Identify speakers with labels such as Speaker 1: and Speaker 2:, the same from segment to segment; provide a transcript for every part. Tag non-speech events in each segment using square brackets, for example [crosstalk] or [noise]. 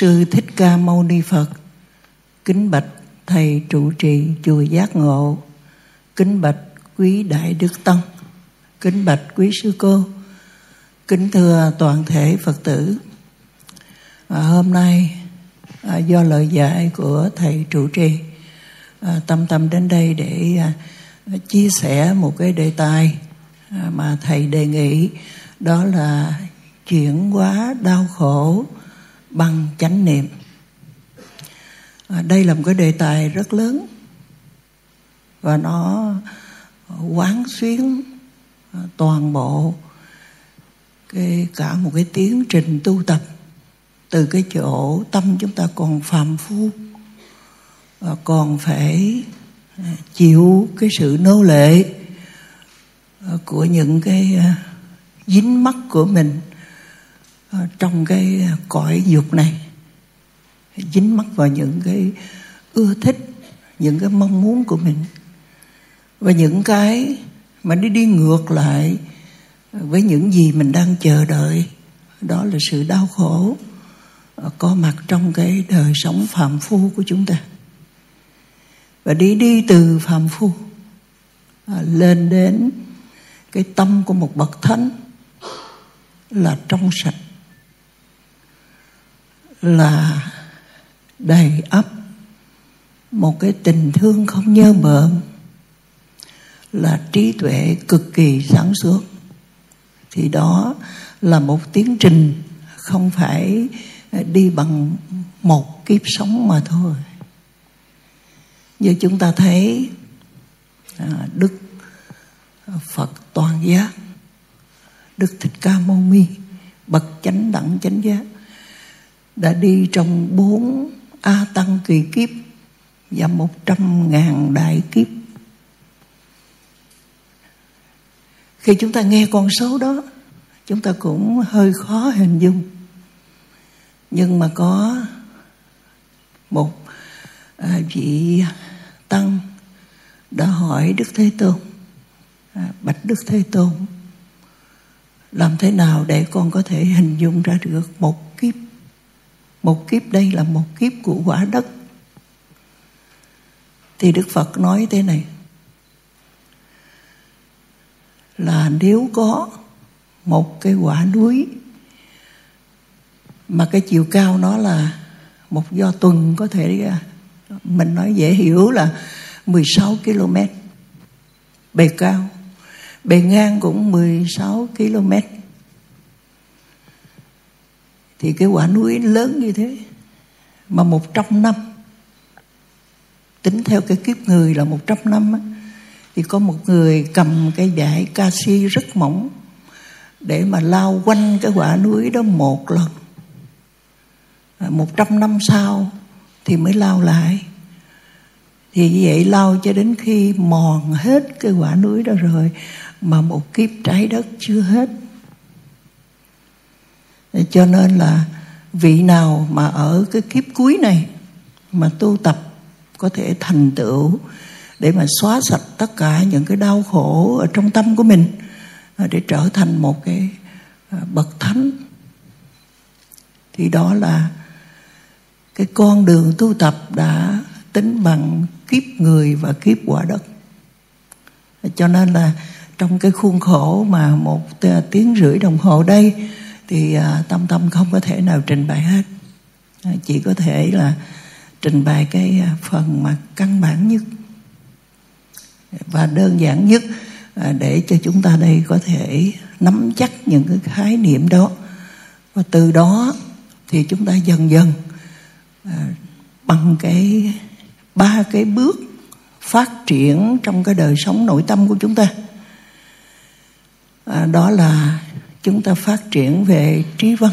Speaker 1: sư thích ca mâu ni phật. Kính bạch thầy trụ trì chùa giác ngộ. Kính bạch quý đại đức tăng. Kính bạch quý sư cô. Kính thưa toàn thể phật tử. À, hôm nay à, do lời dạy của thầy trụ trì à, tâm tâm đến đây để à, chia sẻ một cái đề tài à, mà thầy đề nghị đó là chuyển hóa đau khổ bằng chánh niệm. À, đây là một cái đề tài rất lớn. Và nó quán xuyến à, toàn bộ cái cả một cái tiến trình tu tập. Từ cái chỗ tâm chúng ta còn phàm phu và còn phải à, chịu cái sự nô lệ à, của những cái dính mắc của mình. Ờ, trong cái ờ, cõi dục này, dính mắc vào những cái ưa thích, những cái mong muốn của mình. Và những cái mà đi đi ngược lại với những gì mình đang chờ đợi, đó là sự đau khổ ờ, có mặt trong cái đời sống phạm phu của chúng ta. Và đi đi từ phạm phu lên đến cái tâm của một bậc thánh là trong sạch là đầy ấp một cái tình thương không nhơ mờn, là trí tuệ cực kỳ sáng suốt. Thì đó là một tiến trình không phải đi bằng một kiếp sống mà thôi. Như chúng ta thấy à, đức phật toàn giác đức thích ca mâu ni bậc chánh đẳng chánh giác đã đi trong bốn a tăng kỳ kiếp và một trăm ngàn đại kiếp. Khi chúng ta nghe con số đó chúng ta cũng hơi khó hình dung. Nhưng mà có một à, vị tăng đã hỏi đức thế tôn à, bạch đức thế tôn làm thế nào để con có thể hình dung ra được một một kiếp đây là một kiếp của quả đất. Thì đức phật nói thế này. Là nếu có một cái quả núi, mà cái chiều cao nó là một do tuần, có thể, mình nói dễ hiểu là 16 km bề cao. Bề ngang cũng 16 km thì cái quả núi lớn như thế mà 100 năm tính theo cái kiếp người là 100 năm á, thì có một người cầm cái dải canxi rất mỏng để mà lao quanh cái quả núi đó một lần. À, một trăm năm sau thì mới lao lại. Thì như vậy lao cho đến khi mòn hết cái quả núi đó rồi mà một kiếp trái đất chưa hết cho nên là vị nào mà ở cái kiếp cuối này mà tu tập có thể thành tựu để mà xóa sạch tất cả những cái đau khổ ở trong tâm của mình à, để trở thành một cái à, bậc thánh, thì đó là cái con đường tu tập đã tính bằng kiếp người và kiếp quả đất. Cho nên là trong cái khuôn khổ mà một tiếng rưỡi đồng hồ đây thì à, tâm tâm không có thể nào trình bày hết. À, chỉ có thể là trình bày cái à, phần mà căn bản nhất và đơn giản nhất à, để cho chúng ta đây có thể nắm chắc những cái khái niệm đó. Và từ đó thì chúng ta dần dần à, bằng cái ba cái bước phát triển trong cái đời sống nội tâm của chúng ta. À, đó là chúng ta phát triển về trí văn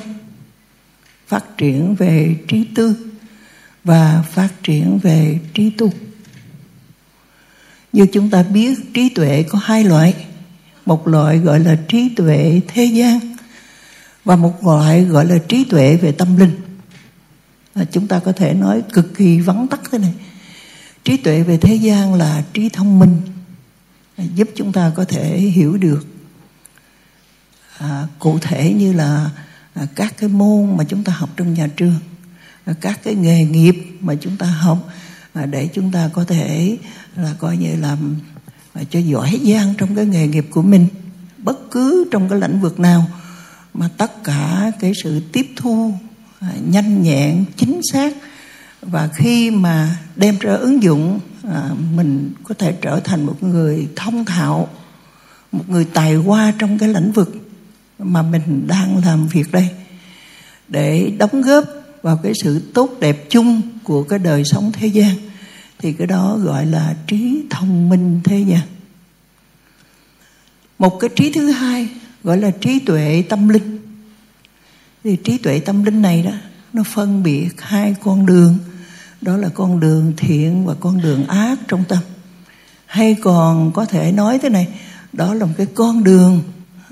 Speaker 1: phát triển về trí tư và phát triển về trí tu. Như chúng ta biết trí tuệ có hai loại. Một loại gọi là trí tuệ thế gian và một loại gọi là trí tuệ về tâm linh. À, chúng ta có thể nói cực kỳ vắn tắt thế này. Trí tuệ về thế gian là trí thông minh à, giúp chúng ta có thể hiểu được à, cụ thể như là à, các cái môn mà chúng ta học trong nhà trường à, các cái nghề nghiệp mà chúng ta học à, để chúng ta có thể là coi như làm à, cho giỏi giang trong cái nghề nghiệp của mình. Bất cứ trong cái lĩnh vực nào mà tất cả cái sự tiếp thu à, nhanh nhẹn chính xác và khi mà đem ra ứng dụng à, mình có thể trở thành một người thông thạo một người tài hoa trong cái lĩnh vực mà mình đang làm việc đây để đóng góp vào cái sự tốt đẹp chung của cái đời sống thế gian, thì cái đó gọi là trí thông minh thế gian. Một cái trí thứ hai gọi là trí tuệ tâm linh. Thì trí tuệ tâm linh này đó, nó phân biệt hai con đường. Đó là con đường thiện và con đường ác trong tâm. Hay còn có thể nói thế này, đó là một cái con đường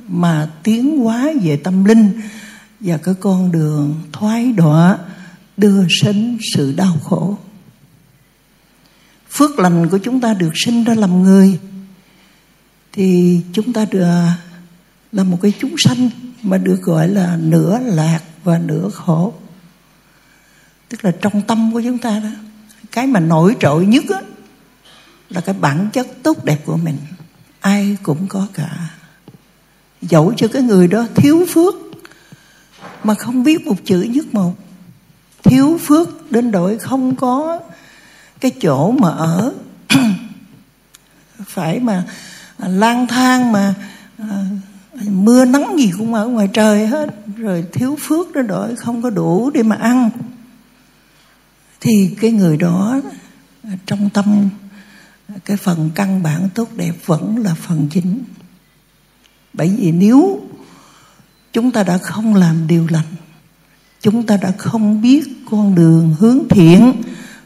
Speaker 1: mà tiến hóa về tâm linh và cái con đường thoái đọa đưa sinh sự đau khổ. Phước lành của chúng ta được sinh ra làm người thì chúng ta được à, là một cái chúng sanh mà được gọi là nửa lạc và nửa khổ. Tức là trong tâm của chúng ta đó cái mà nổi trội nhất đó, là cái bản chất tốt đẹp của mình. Ai cũng có cả dẫu cho cái người đó thiếu phước mà không biết một chữ nhất một. Thiếu phước đến đội không có cái chỗ mà ở. [clears throat] Phải mà lang thang mà à, mưa nắng gì cũng ở ngoài trời hết. Rồi thiếu phước đến đội không có đủ để mà ăn. Thì cái người đó trong tâm cái phần căn bản tốt đẹp vẫn là phần chính bởi vì nếu chúng ta đã không làm điều lành, chúng ta đã không biết con đường hướng thiện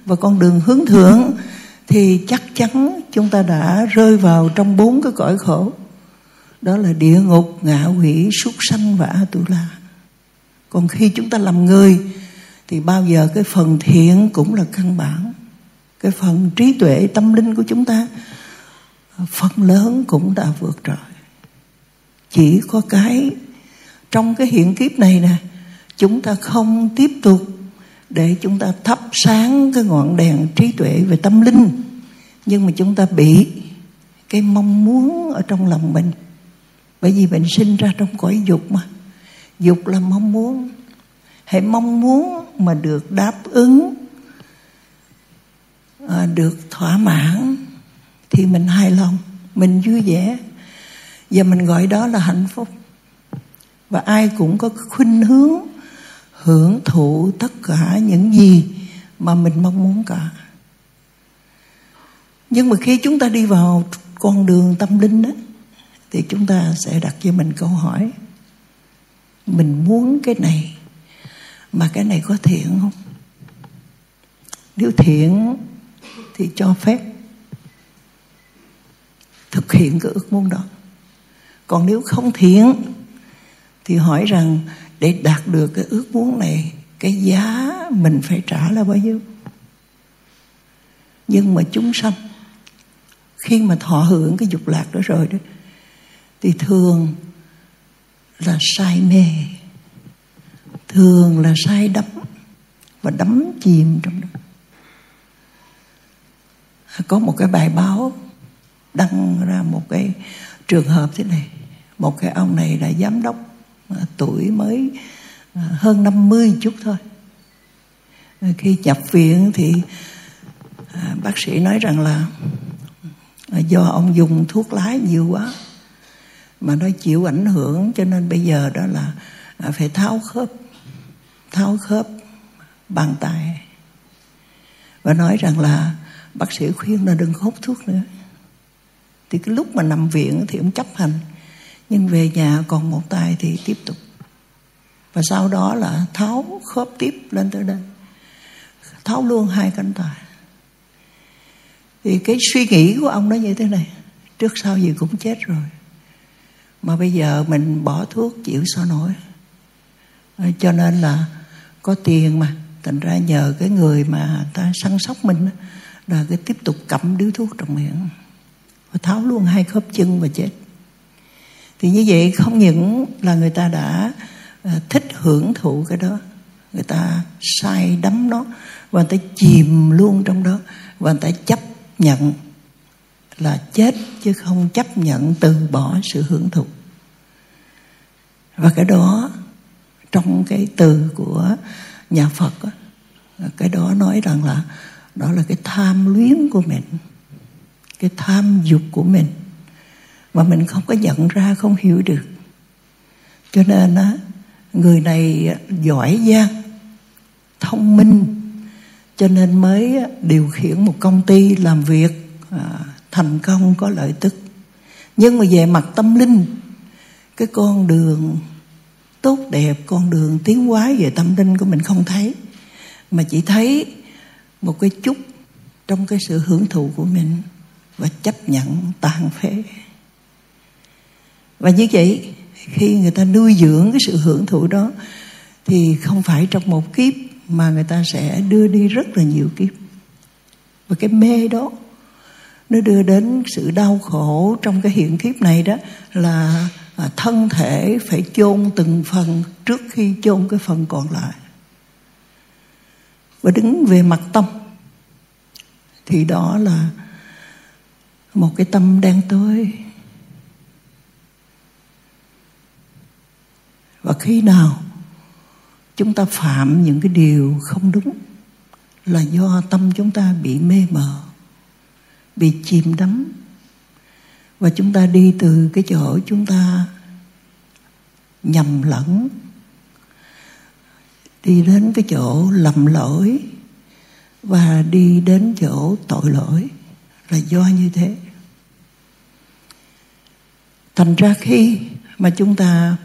Speaker 1: và con đường hướng thượng, thì chắc chắn chúng ta đã rơi vào trong bốn cái cõi khổ. Đó là địa ngục, ngạ quỷ, súc sanh và a tu la còn khi chúng ta làm người, thì bao giờ cái phần thiện cũng là căn bản. Cái phần trí tuệ, tâm linh của chúng ta, phần lớn cũng đã vượt trội chỉ có cái trong cái hiện kiếp này nè chúng ta không tiếp tục để chúng ta thắp sáng cái ngọn đèn trí tuệ về tâm linh. Nhưng mà chúng ta bị cái mong muốn ở trong lòng mình. Bởi vì mình sinh ra trong cõi dục mà. Dục là mong muốn. Hãy mong muốn mà được đáp ứng à, được thỏa mãn thì mình hài lòng mình vui vẻ và mình gọi đó là hạnh phúc. Và ai cũng có khuynh hướng, hưởng thụ tất cả những gì mà mình mong muốn cả. Nhưng mà khi chúng ta đi vào con đường tâm linh đó, thì chúng ta sẽ đặt cho mình câu hỏi, mình muốn cái này mà cái này có thiện không? Nếu thiện thì cho phép thực hiện cái ước muốn đó còn nếu không thiện, thì hỏi rằng, để đạt được cái ước muốn này, cái giá mình phải trả là bao nhiêu? Nhưng mà chúng sanh, khi mà thọ hưởng cái dục lạc đó rồi đó, thì thường là say mê, thường là say đắm và đắm chìm trong đó. Có một cái bài báo đăng ra một cái trường hợp thế này một cái ông này là giám đốc à, tuổi mới à, hơn 50 chút thôi. À, khi nhập viện thì bác sĩ nói rằng là do ông dùng thuốc lá nhiều quá, mà nó chịu ảnh hưởng cho nên bây giờ đó là phải tháo khớp tháo khớp bàn tay. Và nói rằng là bác sĩ khuyên là đừng hút thuốc nữa. Thì cái lúc mà nằm viện thì ông chấp hành nhưng về nhà còn một tay thì tiếp tục. Và sau đó là tháo khớp tiếp lên tới đây. Tháo luôn hai cánh tay. Thì cái suy nghĩ của ông nó như thế này. Trước sau gì cũng chết rồi. Mà bây giờ mình bỏ thuốc chịu sao nổi. À, cho nên là có tiền mà. Thành ra nhờ cái người mà ta săn sóc mình là cái tiếp tục cắm điếu thuốc trong miệng. Và tháo luôn hai khớp chân và chết thì như vậy không những là người ta đã ờ, thích hưởng thụ cái đó người ta sai đắm nó và người ta chìm luôn trong đó và người ta chấp nhận là chết chứ không chấp nhận từ bỏ sự hưởng thụ. Và cái đó trong cái từ của nhà Phật đó, cái đó nói rằng là đó là cái tham luyến của mình cái tham dục của mình mà mình không có nhận ra, không hiểu được. Cho nên á, người này giỏi giang, thông minh, cho nên mới điều khiển một công ty làm việc à, thành công, có lợi tức. Nhưng mà về mặt tâm linh, cái con đường tốt đẹp, con đường tiến hóa về tâm linh của mình không thấy, mà chỉ thấy một cái chút trong cái sự hưởng thụ của mình và chấp nhận tàn phế và như vậy, khi người ta nuôi dưỡng cái sự hưởng thụ đó, thì không phải trong một kiếp mà người ta sẽ đưa đi rất là nhiều kiếp. Và cái mê đó, nó đưa đến sự đau khổ trong cái hiện kiếp này đó là à, thân thể phải chôn từng phần trước khi chôn cái phần còn lại. Và đứng về mặt tâm, thì đó là một cái tâm đang tối và khi nào chúng ta phạm những cái điều không đúng là do tâm chúng ta bị mê mờ, bị chìm đắm. Và chúng ta đi từ cái chỗ chúng ta nhầm lẫn, đi đến cái chỗ lầm lỗi và đi đến chỗ tội lỗi là do như thế. Thành ra khi mà chúng ta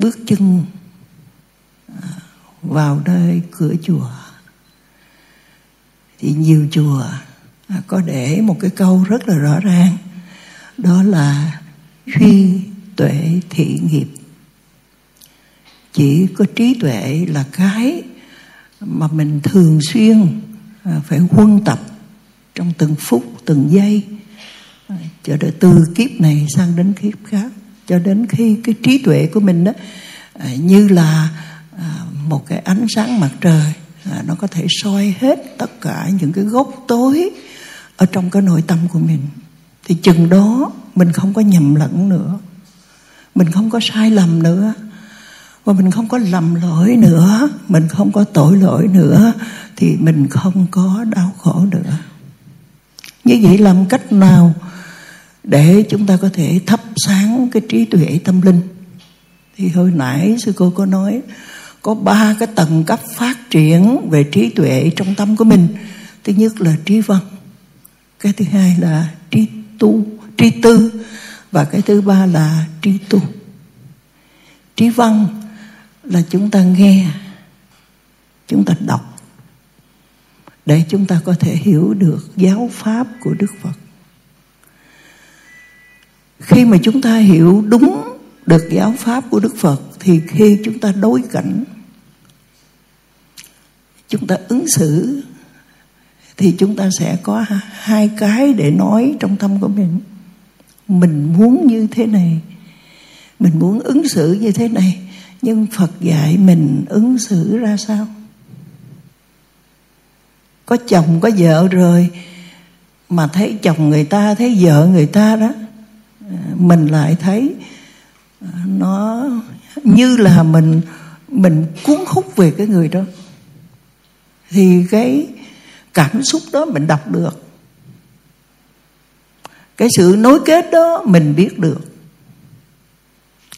Speaker 1: bước chân à, vào nơi cửa chùa. Thì nhiều chùa à, có để một cái câu rất là rõ ràng, đó là duy tuệ thị nghiệp. Chỉ có trí tuệ là cái mà mình thường xuyên à, phải huân tập trong từng phút, từng giây cho đến từ kiếp này sang đến kiếp khác cho đến khi cái trí tuệ của mình đó à, như là à, một cái ánh sáng mặt trời à, nó có thể soi hết tất cả những cái gốc tối ở trong cái nội tâm của mình, thì chừng đó mình không có nhầm lẫn nữa. Mình không có sai lầm nữa. Và mình không có lầm lỗi nữa. Mình không có tội lỗi nữa. Thì mình không có đau khổ nữa. Như vậy làm cách nào để chúng ta có thể thắp sáng cái trí tuệ tâm linh. Thì hồi nãy sư cô có nói, có ba cái tầng cấp phát triển về trí tuệ trong tâm của mình. Thứ nhất là trí văn, cái thứ hai là trí tu, trí tư, và cái thứ ba là trí tu. Trí văn là chúng ta nghe, chúng ta đọc, để chúng ta có thể hiểu được giáo pháp của đức phật khi mà chúng ta hiểu đúng được giáo pháp của đức phật, thì khi chúng ta đối cảnh, chúng ta ứng xử, thì chúng ta sẽ có hai cái để nói trong tâm của mình. Mình muốn như thế này, mình muốn ứng xử như thế này, nhưng phật dạy mình ứng xử ra sao? Có chồng có vợ rồi, mà thấy chồng người ta, thấy vợ người ta đó mình lại thấy à, nó như là mình mình cuốn hút về cái người đó. Thì cái cảm xúc đó mình đọc được. Cái sự nối kết đó mình biết được.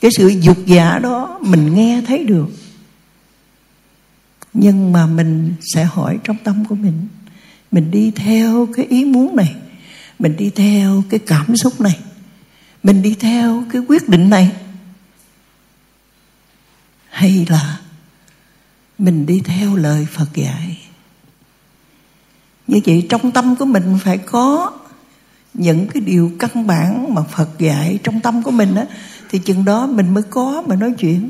Speaker 1: Cái sự dục giả đó mình nghe thấy được. Nhưng mà mình sẽ hỏi trong tâm của mình mình đi theo cái ý muốn này, mình đi theo cái cảm xúc này mình đi theo cái quyết định này. Hay là mình đi theo lời phật dạy? Như vậy trong tâm của mình phải có những cái điều căn bản mà Phật dạy trong tâm của mình á, thì chừng đó mình mới có mà nói chuyện.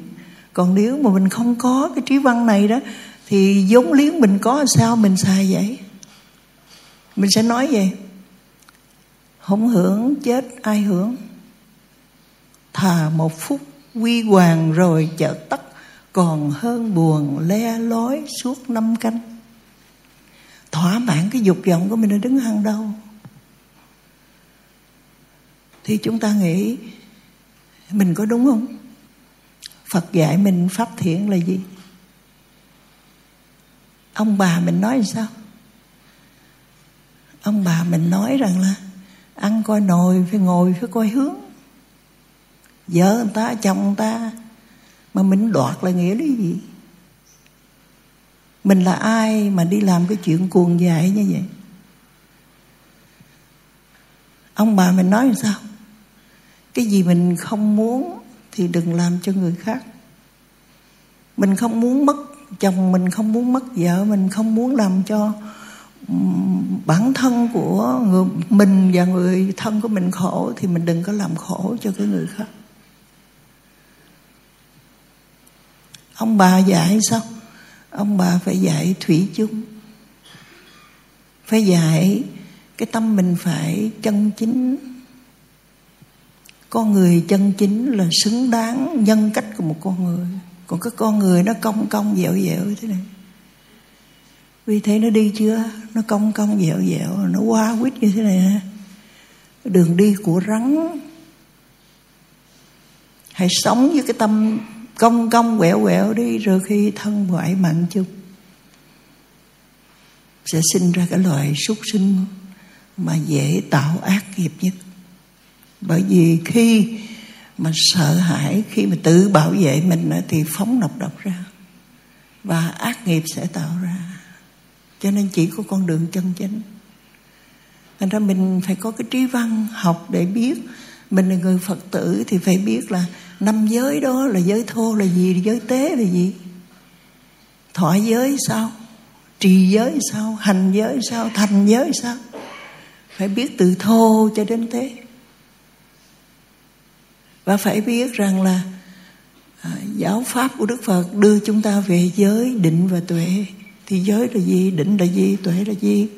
Speaker 1: Còn nếu mà mình không có cái trí văn này đó, thì vốn liếng mình có sao mình xài vậy? Mình sẽ nói vậy. Không hưởng chết ai hưởng thà một phút quy hoàng rồi chợ tắt, còn hơn buồn le lói suốt năm canh. Thỏa mãn cái dục vọng của mình nó đứng hàng đâu thì chúng ta nghĩ, mình có đúng không? Phật dạy mình pháp thiện là gì? Ông bà mình nói sao? Ông bà mình nói rằng là ăn coi nồi phải ngồi phải coi hướng vợ người ta, chồng người ta. Mà mình đoạt là nghĩa lý gì? Mình là ai mà đi làm cái chuyện cuồng dại như vậy? Ông bà mình nói làm sao? Cái gì mình không muốn thì đừng làm cho người khác. Mình không muốn mất chồng, mình không muốn mất vợ, mình không muốn làm cho bản thân của người, mình và người thân của mình khổ thì mình đừng có làm khổ cho cái người khác. Ông bà dạy sao? Ông bà phải dạy thủy chung. Phải dạy cái tâm mình phải chân chính. Con người chân chính là xứng đáng nhân cách của một con người. Còn cái con người nó cong cong dẻo dẻo thế này. Vì thế nó đi chưa? Nó cong cong dẻo dẻo, nó qua quýt như thế này đường đi của rắn. Hãy sống với cái tâm cong cong, quẹo quẹo đi, rồi khi thân ngoại mạng chung, sẽ sinh ra cái loại súc sinh mà dễ tạo ác nghiệp nhất. Bởi vì khi mà sợ hãi, khi mà tự bảo vệ mình thì phóng nọc độc ra và ác nghiệp sẽ tạo ra. Cho nên chỉ có con đường chân chính. Thành ra mình phải có cái trí văn học để biết mình là người phật tử thì phải biết là năm giới đó là giới thô là gì? Giới tế là gì? Thọ giới sao? Trì giới sao? Hành giới sao? Thành giới sao? Phải biết từ thô cho đến tế. Và phải biết rằng là à, giáo pháp của đức phật đưa chúng ta về giới định và tuệ. Thì giới là gì? Định là gì? Tuệ là gì?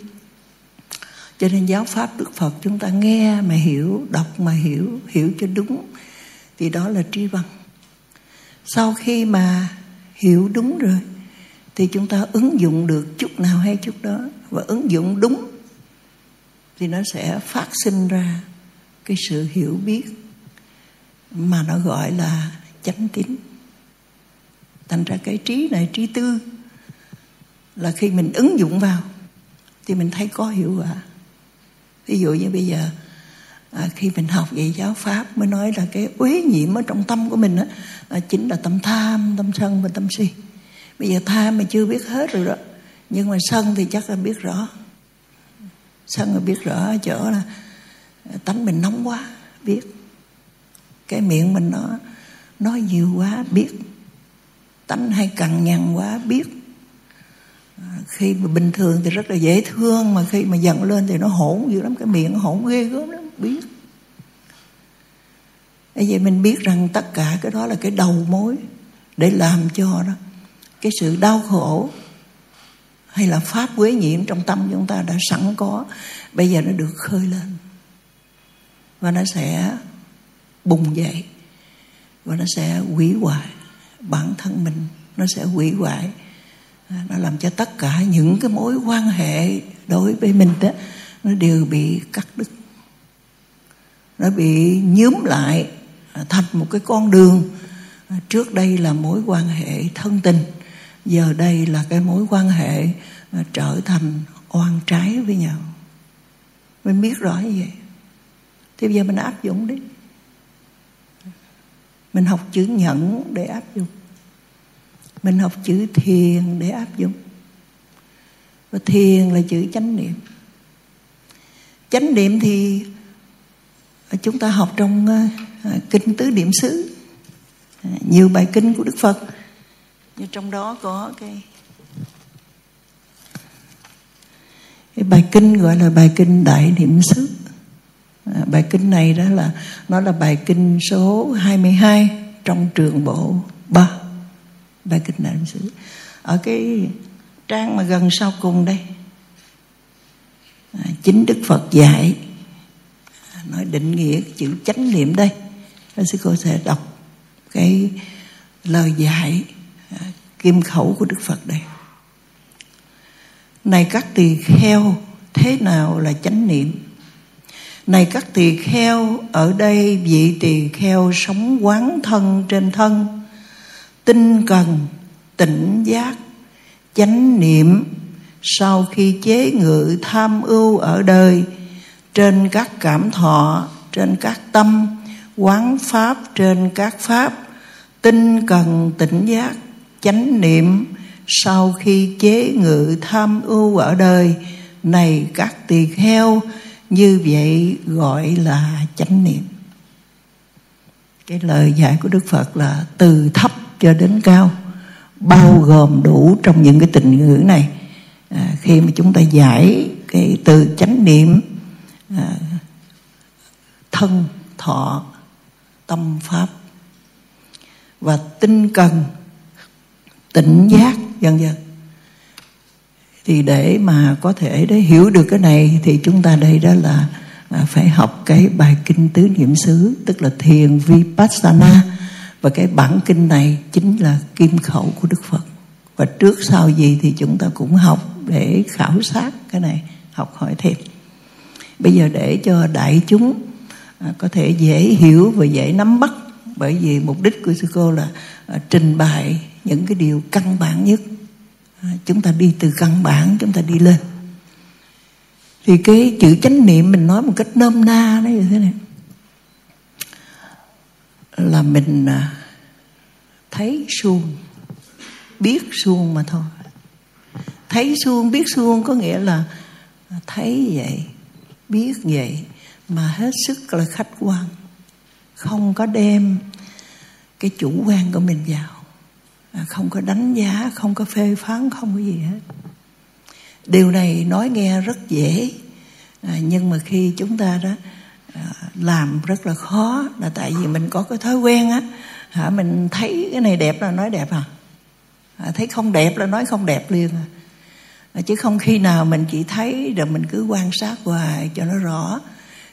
Speaker 1: Cho nên giáo pháp đức phật chúng ta nghe mà hiểu đọc mà hiểu hiểu cho đúng thì đó là tri văn sau khi mà hiểu đúng rồi, thì chúng ta ứng dụng được chút nào hay chút đó. Và ứng dụng đúng, thì nó sẽ phát sinh ra cái sự hiểu biết mà nó gọi là chánh tín. Thành ra cái trí này, trí tư là khi mình ứng dụng vào, thì mình thấy có hiệu quả. Ví dụ như bây giờ à, khi mình học về giáo pháp mới nói là cái uế nhiễm ở trong tâm của mình á à, chính là tâm tham tâm sân và tâm si. Bây giờ tham mà chưa biết hết rồi đó nhưng mà sân thì chắc là biết rõ. Sân là biết rõ chỗ là tánh mình nóng quá biết. Cái miệng mình nó nói nhiều quá biết. Tánh hay cằn nhằn quá biết. À, khi mà bình thường thì rất là dễ thương mà khi mà giận lên thì nó hỗn dữ lắm cái miệng nó hỗn ghê gớm đó biết. Bây giờ mình biết rằng tất cả cái đó là cái đầu mối để làm cho đó. Cái sự đau khổ hay là pháp quế nhiễm trong tâm chúng ta đã sẵn có, bây giờ nó được khơi lên. Và nó sẽ bùng dậy. Và nó sẽ hủy hoại bản thân mình. Nó sẽ hủy hoại à, nó làm cho tất cả những cái mối quan hệ đối với mình đó, nó đều bị cắt đứt nó bị nhúm lại à, thành một cái con đường. À, trước đây là mối quan hệ thân tình, giờ đây là cái mối quan hệ à, trở thành oan trái với nhau. Mình biết rõ như vậy. Thì bây giờ mình áp dụng đi. Mình học chữ nhẫn để áp dụng. Mình học chữ thiền để áp dụng. Và thiền là chữ chánh niệm. Chánh niệm thì chúng ta học trong ờ, ờ, kinh tứ điểm xứ. Ờ, nhiều bài kinh của đức phật. Nhưng trong đó có cái cái bài kinh gọi là bài kinh đại niệm xứ. À, bài kinh này đó là nó là bài kinh số 22 trong trường bộ 3 bài kinh đại niệm xứ. Ở cái trang mà gần sau cùng đây à, chính đức phật dạy nói định nghĩa chữ chánh niệm đây. Sư cô sẽ đọc cái lời dạy à, kim khẩu của đức phật đây. Này các tỳ kheo, thế nào là chánh niệm? Này các tỳ kheo, ở đây vị tỳ kheo sống quán thân trên thân, tinh cần, tỉnh giác, chánh niệm. Sau khi chế ngự tham ưu ở đời trên các cảm thọ trên các tâm quán pháp trên các pháp tinh cần tỉnh giác chánh niệm sau khi chế ngự tham ưu ở đời này các tỳ kheo như vậy gọi là chánh niệm. Cái lời dạy của đức phật là từ thấp cho đến cao bao gồm đủ trong những cái tình ngữ này. À, khi mà chúng ta giải cái từ chánh niệm Ờ, thân, thọ, tâm pháp. Và tinh cần, tỉnh giác, vân vân. Thì để mà có thể để hiểu được cái này thì chúng ta đây đó là à, phải học cái bài kinh tứ niệm xứ, tức là thiền vipassana. Và cái bản kinh này chính là kim khẩu của đức phật. Và trước sau gì thì chúng ta cũng học để khảo sát cái này, học hỏi thêm bây giờ để cho đại chúng à, có thể dễ hiểu và dễ nắm bắt, bởi vì mục đích của sư cô là à, trình bày những cái điều căn bản nhất. À, chúng ta đi từ căn bản, chúng ta đi lên. Thì cái chữ chánh niệm mình nói một cách nôm na nó như thế này. Là mình thấy suông, biết suông mà thôi. Thấy suông, biết suông có nghĩa là thấy vậy biết vậy mà hết sức là khách quan. Không có đem cái chủ quan của mình vào. À, không có đánh giá, không có phê phán, không có gì hết. Điều này nói nghe rất dễ. À, nhưng mà khi chúng ta đó à, làm rất là khó, là tại vì mình có cái thói quen á, hả, mình thấy cái này đẹp là nói đẹp à thấy không đẹp là nói không đẹp liền à chứ không khi nào mình chỉ thấy rồi mình cứ quan sát hoài cho nó rõ.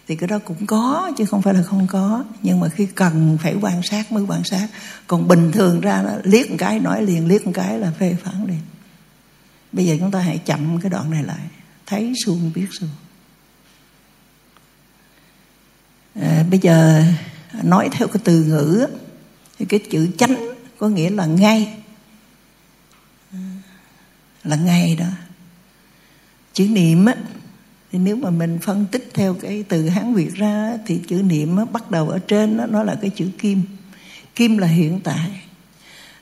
Speaker 1: Thì cái đó cũng có chứ không phải là không có. Nhưng mà khi cần phải quan sát mới quan sát. Còn bình thường ra đó liếc một cái nói liền liếc một cái là phê phán liền. Bây giờ chúng ta hãy chậm cái đoạn này lại. Thấy xuông biết xuông à, bây giờ nói theo cái từ ngữ thì cái chữ chánh có nghĩa là ngay. À, là ngay đó chữ niệm á. Thì nếu mà mình phân tích theo cái từ hán việt ra thì chữ niệm á, bắt đầu ở trên đó, nó là cái chữ kim. Kim là hiện tại.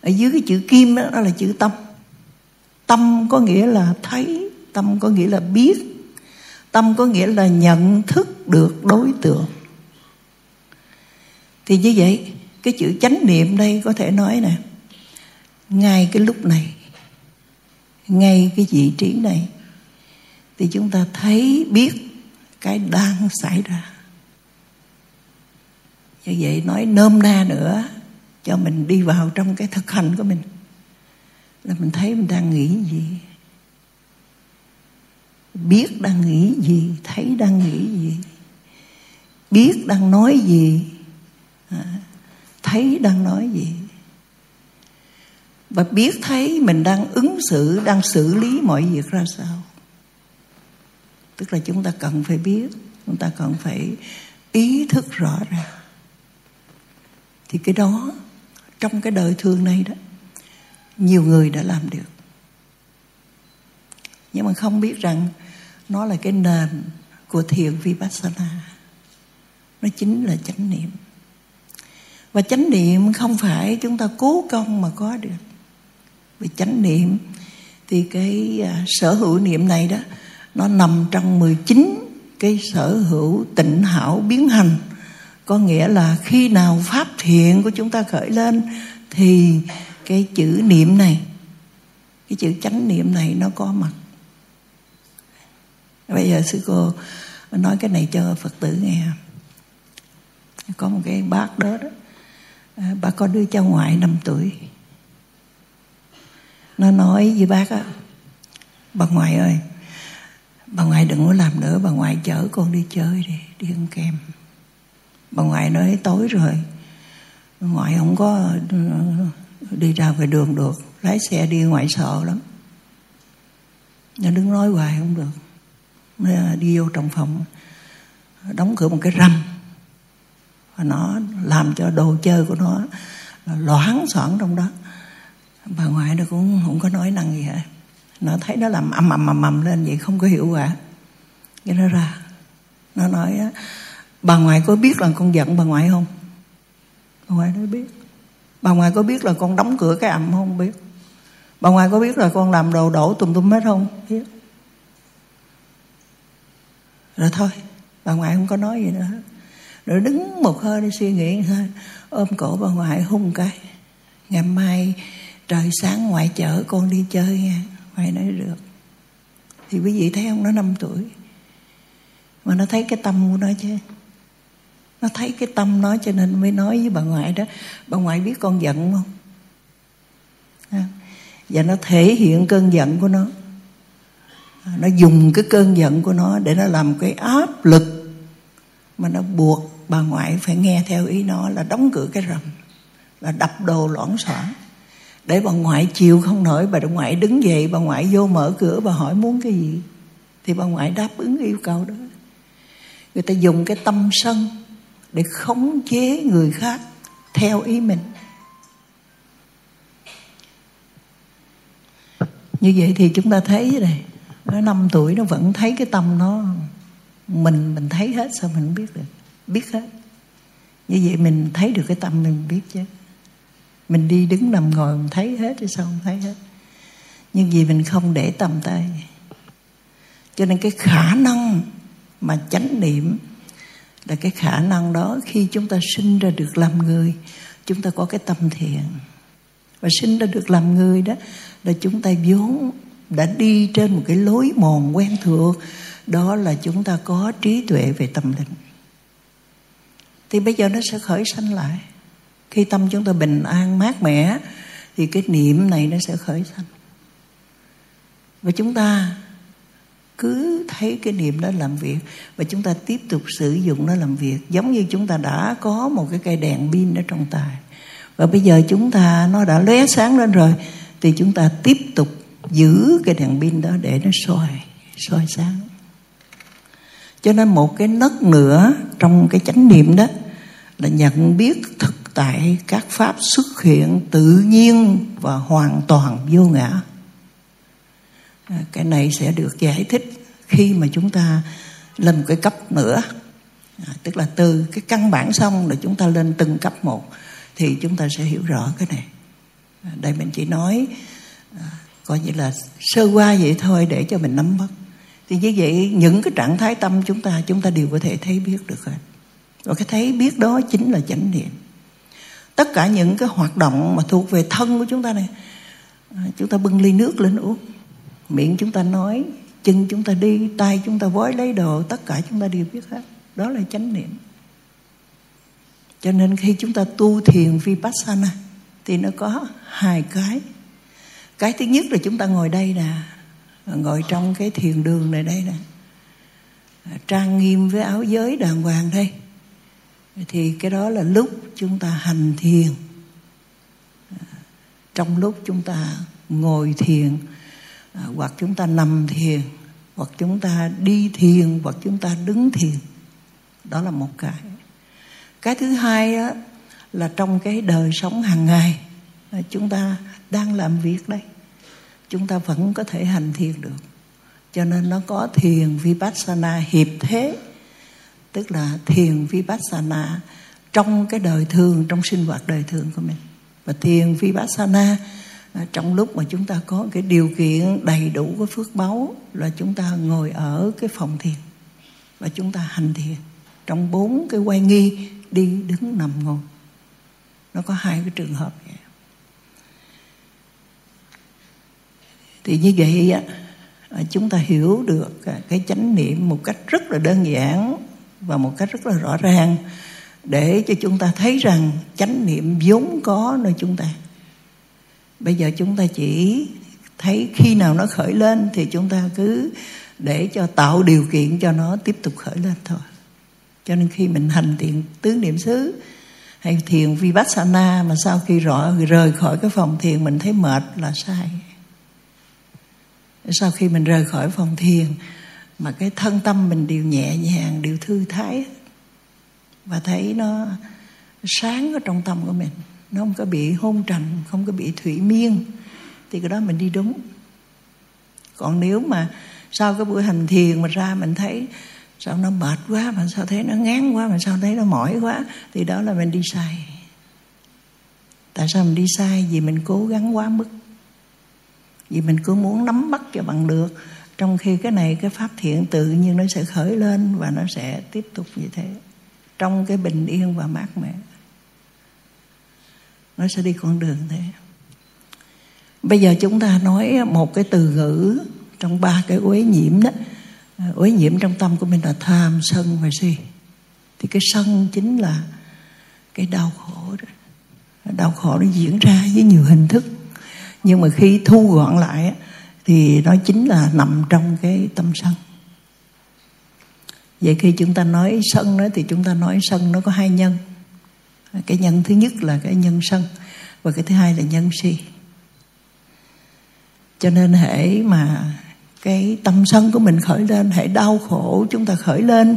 Speaker 1: Ở dưới cái chữ kim đó, nó là chữ tâm. Tâm có nghĩa là thấy tâm có nghĩa là biết tâm có nghĩa là nhận thức được đối tượng. Thì như vậy cái chữ chánh niệm đây có thể nói nè ngay cái lúc này ngay cái vị trí này thì chúng ta thấy biết cái đang xảy ra. Như vậy nói nôm na nữa, cho mình đi vào trong cái thực hành của mình. Là mình thấy mình đang nghĩ gì. Biết đang nghĩ gì, thấy đang nghĩ gì. Biết đang nói gì à, thấy đang nói gì. Và biết thấy mình đang ứng xử, đang xử lý mọi việc ra sao tức là chúng ta cần phải biết, chúng ta cần phải ý thức rõ ràng. Thì cái đó, trong cái đời thường này đó, nhiều người đã làm được. Nhưng mà không biết rằng nó là cái nền của thiền vipassana. Nó chính là chánh niệm. Và chánh niệm không phải chúng ta cố công mà có được. Vì chánh niệm thì cái à, sở hữu niệm này đó nó nằm trong 19 cái sở hữu tịnh hảo biến hành. Có nghĩa là khi nào pháp thiện của chúng ta khởi lên thì cái chữ niệm này, cái chữ chánh niệm này nó có mặt. Bây giờ sư cô nói cái này cho phật tử nghe. Có một cái bác đó đó. À, bà có đứa cháu ngoại 5 tuổi. Nó nói với bác á, bà ngoại ơi bà ngoại đừng có làm nữa, bà ngoại chở con đi chơi đi đi ăn kem. Bà ngoại nói tối rồi. Bà ngoại không có ừ, đi ra ngoài đường được, lái xe đi ngoại sợ lắm. Nó đứng nói hoài không được. Nó đi vô trong phòng, đóng cửa một cái râm. Và nó làm cho đồ chơi của nó loãng xoảng trong đó. Bà ngoại nó cũng không có nói năng gì hết nó thấy nó làm ầm ầm ầm ầm lên vậy không có hiệu quả. Cái nó ra. Nó nói bà ngoại có biết là con giận bà ngoại không? Bà ngoại nói, biết. Bà ngoại có biết là con đóng cửa cái ầm không? Biết. Bà ngoại có biết là con làm đồ đổ tùm tùm hết không? Biết. Rồi thôi, bà ngoại không có nói gì nữa. Rồi đứng một hơi để suy nghĩ thôi ôm cổ bà ngoại hung cái. Ngày mai trời sáng ngoại chở con đi chơi nha phải nói được. Thì quý vị thấy không? Nó năm tuổi. Mà nó thấy cái tâm của nó chứ. Nó thấy cái tâm nó cho nên mới nói với bà ngoại đó. Bà ngoại biết con giận không? À, và nó thể hiện cơn giận của nó. À, nó dùng cái cơn giận của nó để nó làm cái áp lực mà nó buộc bà ngoại phải nghe theo ý nó là đóng cửa cái rầm, là đập đồ loãng xoảng để bà ngoại chịu không nổi, bà ngoại đứng dậy, bà ngoại vô mở cửa, bà hỏi muốn cái gì? Thì bà ngoại đáp ứng yêu cầu đó. Người ta dùng cái tâm sân để khống chế người khác theo ý mình. Như vậy thì chúng ta thấy thế này nó năm tuổi, nó vẫn thấy cái tâm nó mình mình thấy hết sao mình không biết được, biết hết. Như vậy mình thấy được cái tâm mình biết chứ mình đi đứng nằm ngồi, mình thấy hết chứ sao không thấy hết. Nhưng vì mình không để tầm tay. Cho nên cái khả năng mà chánh niệm là cái khả năng đó khi chúng ta sinh ra được làm người, chúng ta có cái tâm thiện. Và sinh ra được làm người đó là chúng ta vốn đã đi trên một cái lối mòn quen thuộc, đó là chúng ta có trí tuệ về tâm linh. Thì bây giờ nó sẽ khởi sanh lại khi tâm chúng ta bình an, mát mẻ, thì cái niệm này nó sẽ khởi sanh. Và chúng ta cứ thấy cái niệm đó làm việc và chúng ta tiếp tục sử dụng nó làm việc, giống như chúng ta đã có một cái cây đèn pin ở trong tài và bây giờ chúng ta, nó đã lóe sáng lên rồi, thì chúng ta tiếp tục giữ cái đèn pin đó để nó soi soi sáng. Cho nên một cái nấc nữa trong cái chánh niệm đó là nhận biết thực tại các pháp xuất hiện tự nhiên và hoàn toàn vô ngã. À, cái này sẽ được giải thích khi mà chúng ta lên một cái cấp nữa. À, tức là từ cái căn bản xong rồi chúng ta lên từng cấp một thì chúng ta sẽ hiểu rõ cái này. À, đây mình chỉ nói à, coi như là sơ qua vậy thôi để cho mình nắm bắt. Thì như vậy những cái trạng thái tâm chúng ta chúng ta đều có thể thấy biết được hết. Và cái thấy biết đó chính là chánh niệm tất cả những cái hoạt động mà thuộc về thân của chúng ta này à, chúng ta bưng ly nước lên uống. Miệng chúng ta nói, chân chúng ta đi, tay chúng ta vói lấy đồ, tất cả chúng ta đều biết hết. Đó là chánh niệm. Cho nên khi chúng ta tu thiền vipassana, thì nó có hai cái. Cái thứ nhất là chúng ta ngồi đây nè, ngồi trong cái thiền đường này đây nè. Trang nghiêm với áo giới đàng hoàng đây thì cái đó là lúc chúng ta hành thiền. Trong lúc chúng ta ngồi thiền à, hoặc chúng ta nằm thiền hoặc chúng ta đi thiền hoặc chúng ta đứng thiền. Đó là một cái. Cái thứ hai á, là trong cái đời sống hàng ngày à, chúng ta đang làm việc đây. Chúng ta vẫn có thể hành thiền được. Cho nên nó có thiền vipassana hiệp thế tức là thiền vipassana trong cái đời thường, trong sinh hoạt đời thường của mình. Và thiền vipassana à, trong lúc mà chúng ta có cái điều kiện đầy đủ cái phước báu là chúng ta ngồi ở cái phòng thiền và chúng ta hành thiền. Trong bốn cái quay nghi, đi đứng nằm ngồi. Nó có hai cái trường hợp vậy. Thì như vậy á à, chúng ta hiểu được à, cái chánh niệm một cách rất là đơn giản và một cách rất là rõ ràng để cho chúng ta thấy rằng chánh niệm vốn có nơi chúng ta. Bây giờ chúng ta chỉ thấy khi nào nó khởi lên thì chúng ta cứ để cho tạo điều kiện cho nó tiếp tục khởi lên thôi. Cho nên khi mình hành thiền tứ niệm xứ hay thiền vipassana mà sau khi rõ, rời khỏi cái phòng thiền mình thấy mệt là sai. Sau khi mình rời khỏi phòng thiền mà cái thân tâm mình đều nhẹ nhàng, đều thư thái. Và thấy nó sáng ở trong tâm của mình. Nó không có bị hôn trầm, không có bị thủy miên. Thì cái đó mình đi đúng. Còn nếu mà sau cái buổi hành thiền mà ra mình thấy sao nó mệt quá, mà sao thấy nó ngán quá, mà sao thấy nó mỏi quá, thì đó là mình đi sai. Tại sao mình đi sai? Vì mình cố gắng quá mức. Vì mình cứ muốn nắm bắt cho bằng được trong khi cái này, cái pháp thiện tự nhiên nó sẽ khởi lên và nó sẽ tiếp tục như thế. Trong cái bình yên và mát mẻ, nó sẽ đi con đường thế. Bây giờ chúng ta nói một cái từ ngữ trong ba cái uế nhiễm đó. Uế nhiễm trong tâm của mình là tham, sân và si. Thì cái sân chính là cái đau khổ đó. Đau khổ nó diễn ra với nhiều hình thức. Nhưng mà khi thu gọn lại thì nó chính là nằm trong cái tâm sân. Vậy khi chúng ta nói sân đó thì chúng ta nói sân nó có hai nhân. Cái nhân thứ nhất là cái nhân sân và cái thứ hai là nhân si. Cho nên hễ mà cái tâm sân của mình khởi lên hãy đau khổ chúng ta khởi lên,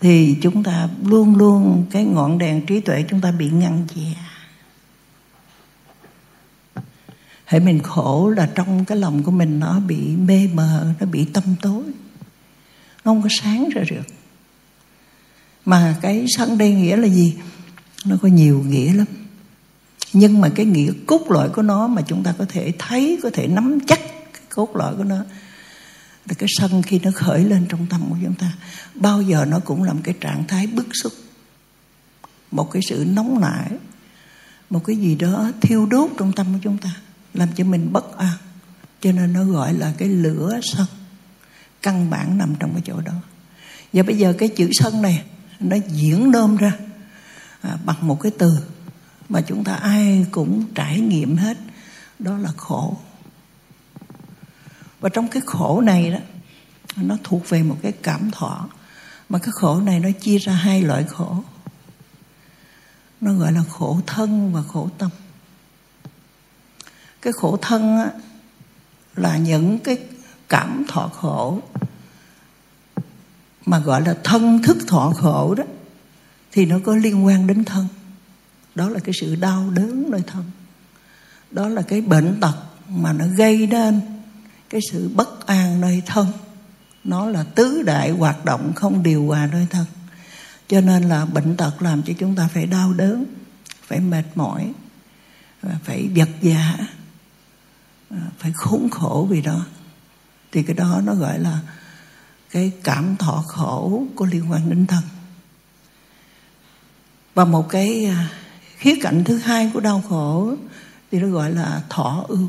Speaker 1: thì chúng ta luôn luôn cái ngọn đèn trí tuệ chúng ta bị ngăn chè. Hãy mình khổ là trong cái lòng của mình nó bị mê mờ, nó bị tâm tối. Nó không có sáng ra được. Mà cái sân đây nghĩa là gì? Nó có nhiều nghĩa lắm. Nhưng mà cái nghĩa cốt lõi của nó mà chúng ta có thể thấy, có thể nắm chắc cái cốt lõi của nó, là cái sân khi nó khởi lên trong tâm của chúng ta. Bao giờ nó cũng là một cái trạng thái bức xúc. Một cái sự nóng nảy. Một cái gì đó thiêu đốt trong tâm của chúng ta làm cho mình bất an. Cho nên nó gọi là cái lửa sân. Căn bản nằm trong cái chỗ đó. Và bây giờ cái chữ sân này nó diễn nôm ra à, bằng một cái từ mà chúng ta ai cũng trải nghiệm hết. Đó là khổ. Và trong cái khổ này đó nó thuộc về một cái cảm thọ. Mà cái khổ này nó chia ra hai loại khổ. Nó gọi là khổ thân và khổ tâm cái khổ thân á, là những cái cảm thọ khổ mà gọi là thân thức thọ khổ đó thì nó có liên quan đến thân. Đó là cái sự đau đớn nơi thân. Đó là cái bệnh tật mà nó gây nên cái sự bất an nơi thân. Nó là tứ đại hoạt động không điều hòa nơi thân. Cho nên là bệnh tật làm cho chúng ta phải đau đớn phải mệt mỏi phải vật dạ Ờ, phải khốn khổ vì đó. Thì cái đó nó gọi là cái cảm thọ khổ có liên quan đến thân. Và một cái à, khía cạnh thứ hai của đau khổ thì nó gọi là thọ ưu.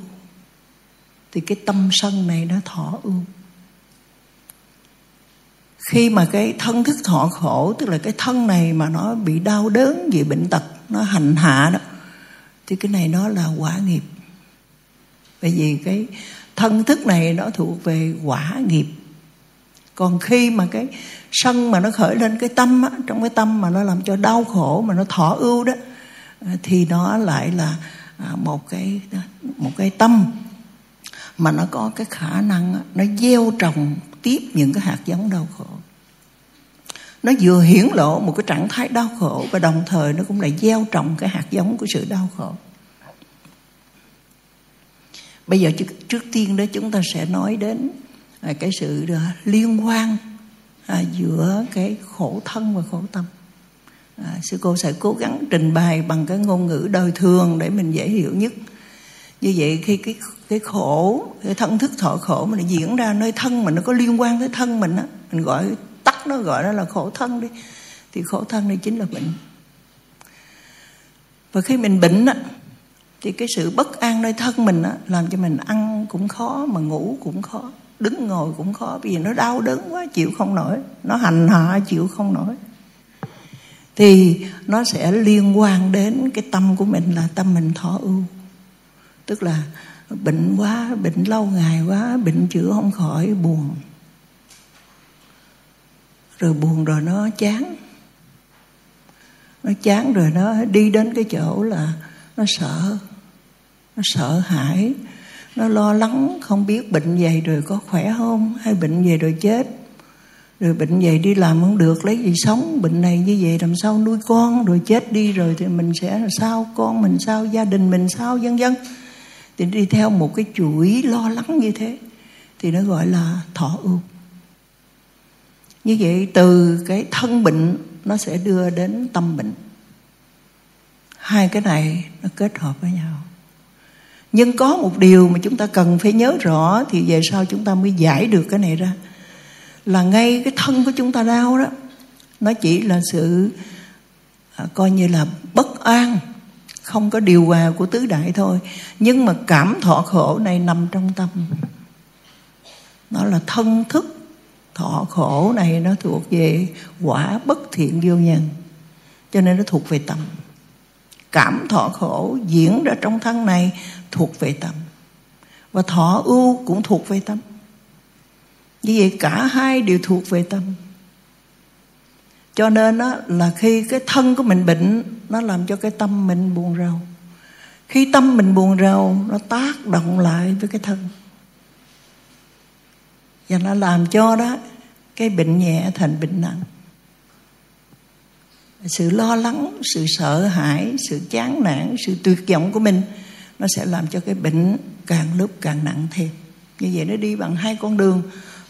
Speaker 1: Thì cái tâm sân này nó thọ ưu. Khi mà cái thân thức thọ khổ, tức là cái thân này mà nó bị đau đớn vì bệnh tật, nó hành hạ đó, thì cái này nó là quả nghiệp bởi vì cái thân thức này nó thuộc về quả nghiệp. Còn khi mà cái sân mà nó khởi lên cái tâm á, trong cái tâm mà nó làm cho đau khổ mà nó thọ ưu đó à, thì nó lại là à, một cái một cái tâm mà nó có cái khả năng nó gieo trồng tiếp những cái hạt giống đau khổ. Nó vừa hiển lộ một cái trạng thái đau khổ và đồng thời nó cũng lại gieo trồng cái hạt giống của sự đau khổ bây giờ trước tiên đó chúng ta sẽ nói đến à, cái sự à, liên quan à, giữa cái khổ thân và khổ tâm. À, sư cô sẽ cố gắng trình bày bằng cái ngôn ngữ đời thường để mình dễ hiểu nhất. Như vậy khi cái cái khổ cái thân thức thọ khổ mà nó diễn ra nơi thân mình nó có liên quan tới thân mình á mình gọi tắt nó gọi nó là khổ thân đi thì khổ thân này chính là bệnh. Và khi mình bệnh á thì cái sự bất an nơi thân mình á, làm cho mình ăn cũng khó, mà ngủ cũng khó, đứng ngồi cũng khó. Vì nó đau đớn quá, chịu không nổi. Nó hành hạ, chịu không nổi. Thì nó sẽ liên quan đến cái tâm của mình là tâm mình thọ ưu. Tức là bệnh quá, bệnh lâu ngày quá, bệnh chữa không khỏi, buồn. Rồi buồn rồi nó chán. Nó chán rồi nó đi đến cái chỗ là nó sợ nó sợ hãi. Nó lo lắng, không biết bệnh về rồi có khỏe không, hay bệnh về rồi chết. Rồi bệnh về đi làm không được, lấy gì sống? Bệnh này như vậy làm sao nuôi con rồi chết đi rồi thì mình sẽ là sao? Con mình sao? Gia đình mình sao? Vân vân. Thì đi theo một cái chuỗi lo lắng như thế, thì nó gọi là thọ ưu như vậy từ cái thân bệnh, nó sẽ đưa đến tâm bệnh. Hai cái này nó kết hợp với nhau nhưng có một điều mà chúng ta cần phải nhớ rõ thì về sau chúng ta mới giải được cái này ra. Là ngay cái thân của chúng ta đau đó nó chỉ là sự à, coi như là bất an không có điều hòa của tứ đại thôi. Nhưng mà cảm thọ khổ này nằm trong tâm. Nó là thân thức thọ khổ này nó thuộc về quả bất thiện vô nhân cho nên nó thuộc về tâm. Cảm thọ khổ diễn ra trong thân này thuộc về tâm. Và thọ ưu cũng thuộc về tâm. Như vậy cả hai đều thuộc về tâm. Cho nên đó là khi cái thân của mình bệnh, nó làm cho cái tâm mình buồn rầu. Khi tâm mình buồn rầu, nó tác động lại với cái thân. Và nó làm cho đó, cái bệnh nhẹ thành bệnh nặng. Sự lo lắng, sự sợ hãi, sự chán nản, sự tuyệt vọng của mình nó sẽ làm cho cái bệnh càng lúc càng nặng thêm. Như vậy nó đi bằng hai con đường.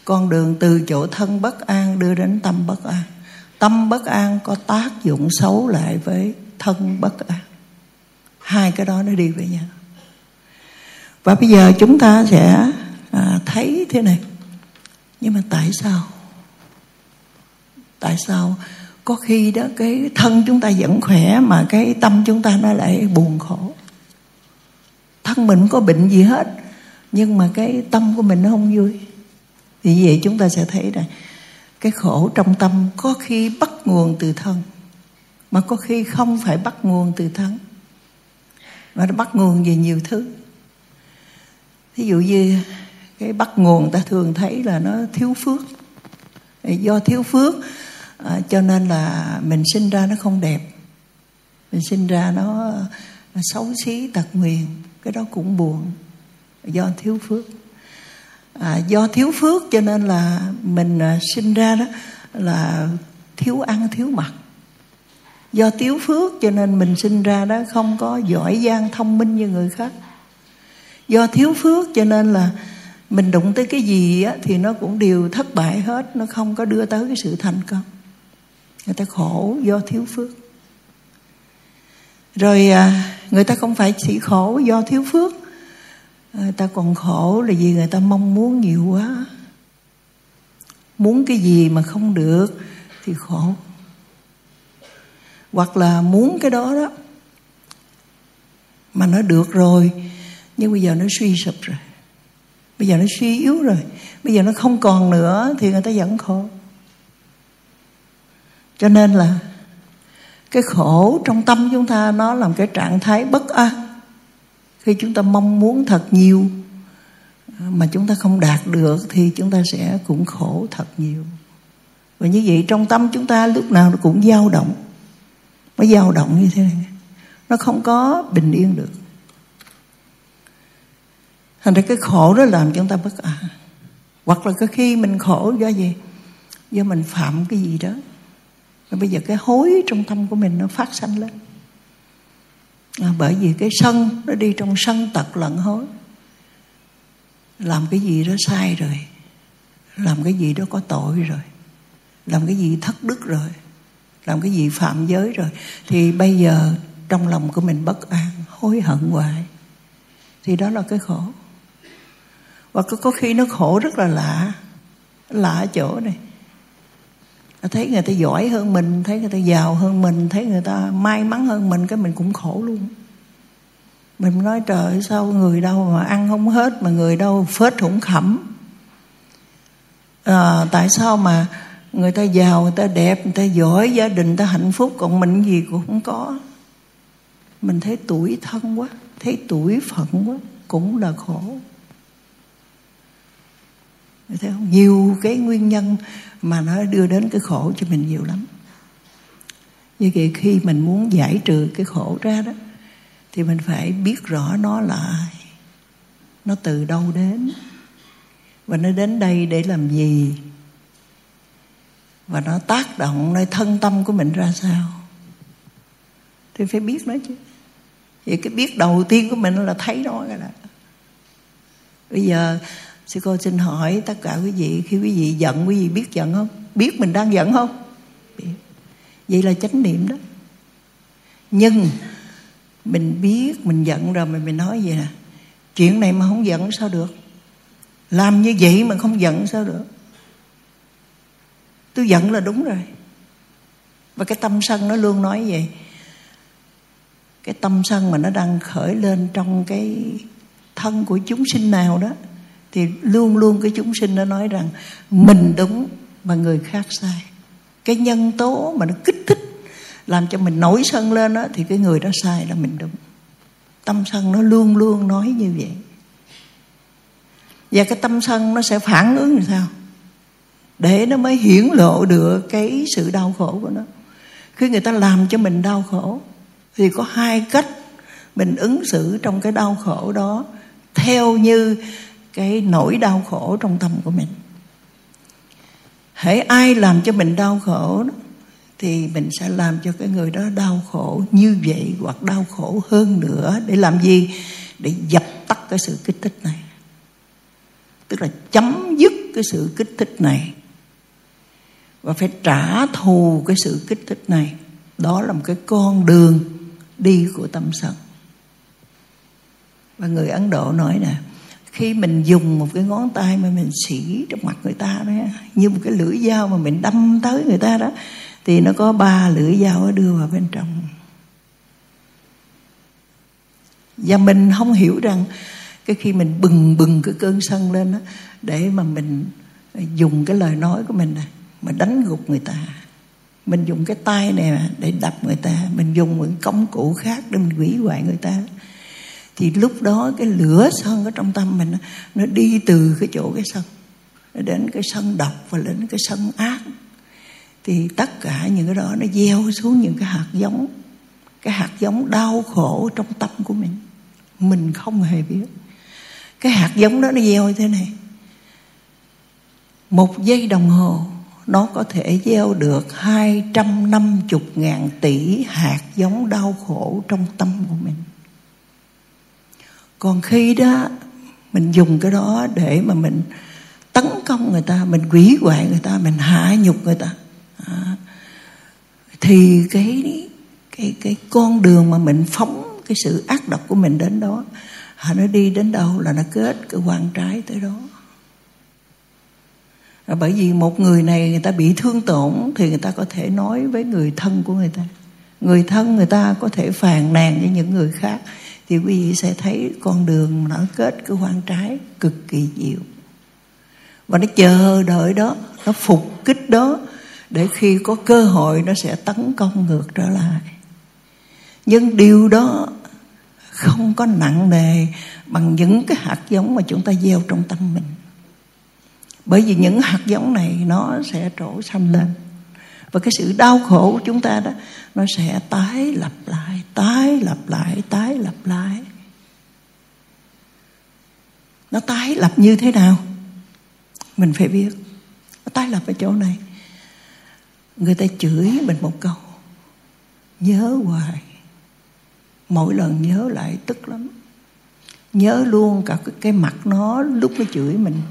Speaker 1: Con đường từ chỗ thân bất an đưa đến tâm bất an. Tâm bất an có tác dụng xấu lại với thân bất an. Hai cái đó nó đi với nhau. Và bây giờ chúng ta sẽ à, thấy thế này. Nhưng mà tại sao? Tại sao có khi đó cái thân chúng ta vẫn khỏe mà cái tâm chúng ta nó lại buồn khổ? Thân mình có bệnh gì hết nhưng mà cái tâm của mình nó không vui. Thì vậy chúng ta sẽ thấy là cái khổ trong tâm có khi bắt nguồn từ thân mà có khi không phải bắt nguồn từ thân. Mà nó bắt nguồn về nhiều thứ. Ví dụ như cái bắt nguồn ta thường thấy là nó thiếu phước. Do thiếu phước à, cho nên là mình sinh ra nó không đẹp. Mình sinh ra nó, nó xấu xí tật nguyền cái đó cũng buồn. Do thiếu phước. À, do thiếu phước cho nên là mình à, sinh ra đó là thiếu ăn thiếu mặc. Do thiếu phước cho nên mình sinh ra đó không có giỏi giang thông minh như người khác. Do thiếu phước cho nên là mình đụng tới cái gì á, thì nó cũng đều thất bại hết nó không có đưa tới cái sự thành công. Người ta khổ do thiếu phước. Rồi à, người ta không phải chỉ khổ do thiếu phước. Người ta còn khổ là vì người ta mong muốn nhiều quá. Muốn cái gì mà không được thì khổ. Hoặc là muốn cái đó đó mà nó được rồi, nhưng bây giờ nó suy sụp rồi. Bây giờ nó suy yếu rồi. Bây giờ nó không còn nữa thì người ta vẫn khổ. Cho nên là cái khổ trong tâm chúng ta, nó làm cái trạng thái bất an. Khi chúng ta mong muốn thật nhiều mà chúng ta không đạt được thì chúng ta sẽ cũng khổ thật nhiều. Và như vậy trong tâm chúng ta lúc nào nó cũng dao động. Nó dao động như thế này. Nó không có bình yên được. Thành ra cái khổ đó làm chúng ta bất an. Hoặc là cái khi mình khổ do gì? Do mình phạm cái gì đó và bây giờ cái hối trong tâm của mình nó phát sanh lên. À, bởi vì cái sân nó đi trong sân tật lẫn hối. Làm cái gì đó sai rồi làm cái gì đó có tội rồi làm cái gì thất đức rồi làm cái gì phạm giới rồi thì bây giờ trong lòng của mình bất an hối hận hoài. Thì đó là cái khổ. Và có, có khi nó khổ rất là lạ lạ chỗ này thấy người ta giỏi hơn mình thấy người ta giàu hơn mình thấy người ta may mắn hơn mình cái mình cũng khổ luôn. Mình nói trời sao người đâu mà ăn không hết mà người đâu phết hủng khẩm? À, tại sao mà người ta giàu người ta đẹp người ta giỏi gia đình người ta hạnh phúc còn mình gì cũng không có? Mình thấy tuổi thân quá thấy tuổi phận quá cũng là khổ. Thấy không? nhiều cái nguyên nhân mà nó đưa đến cái khổ cho mình nhiều lắm. Như vậy khi mình muốn giải trừ cái khổ ra đó, thì mình phải biết rõ nó là ai. Nó từ đâu đến, và nó đến đây để làm gì, và nó tác động nơi thân tâm của mình ra sao. Thì phải biết nó chứ. Vậy cái biết đầu tiên của mình là thấy nó rồi đó. Bây giờ sư cô xin hỏi tất cả quý vị, khi quý vị giận, quý vị biết giận không? Biết mình đang giận không? Biết. vậy là chánh niệm đó. Nhưng mình biết, mình giận rồi mà mình nói vậy nè, chuyện này mà không giận sao được? Làm như vậy mà không giận sao được? Tôi giận là đúng rồi. Và cái tâm sân nó luôn nói vậy. Cái tâm sân mà nó đang khởi lên trong cái thân của chúng sinh nào đó thì luôn luôn cái chúng sinh nó nói rằng mình đúng mà người khác sai. Cái nhân tố mà nó kích thích, làm cho mình nổi sân lên đó thì cái người đó sai là mình đúng. Tâm sân nó luôn luôn nói như vậy. Và cái tâm sân nó sẽ phản ứng làm sao? Để nó mới hiển lộ được cái sự đau khổ của nó. Khi người ta làm cho mình đau khổ, thì có hai cách mình ứng xử trong cái đau khổ đó theo như cái nỗi đau khổ trong tâm của mình. Hãy ai làm cho mình đau khổ đó, thì mình sẽ làm cho cái người đó đau khổ như vậy hoặc đau khổ hơn nữa để làm gì? Để dập tắt cái sự kích thích này. Tức là chấm dứt cái sự kích thích này. Và phải trả thù cái sự kích thích này. Đó là một cái con đường đi của tâm sân. Và người ấn độ nói nè khi mình dùng một cái ngón tay mà mình xỉ trong mặt người ta đó, như một cái lưỡi dao mà mình đâm tới người ta đó, thì nó có ba lưỡi dao đưa vào bên trong. Và mình không hiểu rằng cái khi mình bừng bừng cái cơn sân lên đó, để mà mình dùng cái lời nói của mình này mà đánh gục người ta. Mình dùng cái tay này để đập người ta, mình dùng những công cụ khác để mình hủy hoại người ta thì lúc đó cái lửa sân ở trong tâm mình nó đi từ cái chỗ cái sân, nó đến cái sân độc và đến cái sân ác. Thì tất cả những cái đó nó gieo xuống những cái hạt giống, cái hạt giống đau khổ trong tâm của mình. Mình không hề biết. Cái hạt giống đó nó gieo như thế này. Một giây đồng hồ, nó có thể gieo được 250 ngàn tỷ hạt giống đau khổ trong tâm của mình. Còn khi đó mình dùng cái đó để mà mình tấn công người ta, mình quỷ hoại người ta, mình hạ nhục người ta. À, thì cái cái cái con đường mà mình phóng cái sự ác độc của mình đến đó, nó đi đến đâu là nó kết cái quan trái tới đó. À, bởi vì một người này người ta bị thương tổn thì người ta có thể nói với người thân của người ta. Người thân người ta có thể phàn nàn với những người khác thì quý vị sẽ thấy con đường nó kết cái hoang trái cực kỳ nhiều. Và nó chờ đợi đó, nó phục kích đó, để khi có cơ hội nó sẽ tấn công ngược trở lại. Nhưng điều đó không có nặng nề bằng những cái hạt giống mà chúng ta gieo trong tâm mình. Bởi vì những hạt giống này nó sẽ trổ xanh lên và cái sự đau khổ của chúng ta đó nó sẽ tái lặp lại tái lặp lại tái lặp lại. Nó tái lập như thế nào? Mình phải biết. Nó tái lập ở chỗ này. Người ta chửi mình một câu nhớ hoài. Mỗi lần nhớ lại tức lắm. Nhớ luôn cả cái, cái mặt nó lúc nó chửi mình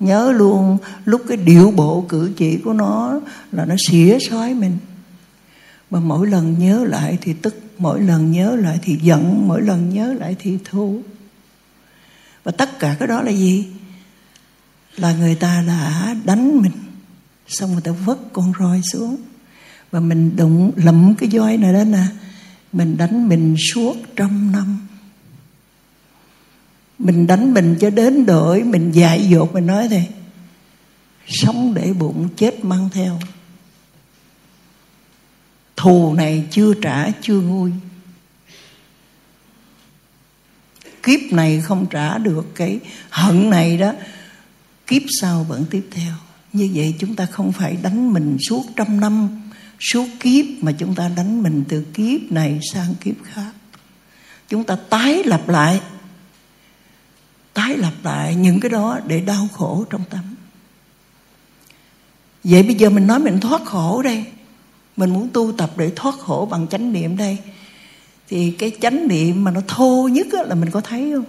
Speaker 1: nhớ luôn, lúc cái điệu bộ cử chỉ của nó là nó xỉa xói mình. Mà mỗi lần nhớ lại thì tức, mỗi lần nhớ lại thì giận, mỗi lần nhớ lại thì thù. Và tất cả cái đó là gì? Là người ta đã đánh mình, xong người ta vứt con roi xuống. Và mình đụng lẫm cái roi này đó nè, mình đánh mình suốt trăm năm mình đánh mình cho đến đổi, mình dại dột, mình nói thế. Sống để bụng, chết mang theo. Thù này chưa trả, chưa nguôi. Kiếp này không trả được cái hận này đó, kiếp sau vẫn tiếp theo. Như vậy chúng ta không phải đánh mình suốt trăm năm, suốt kiếp mà chúng ta đánh mình từ kiếp này sang kiếp khác. Chúng ta tái lập lại tái lập lại những cái đó để đau khổ trong tâm. Vậy bây giờ mình nói mình thoát khổ đây. Mình muốn tu tập để thoát khổ bằng chánh niệm đây. Thì cái chánh niệm mà nó thô nhất là mình có thấy không?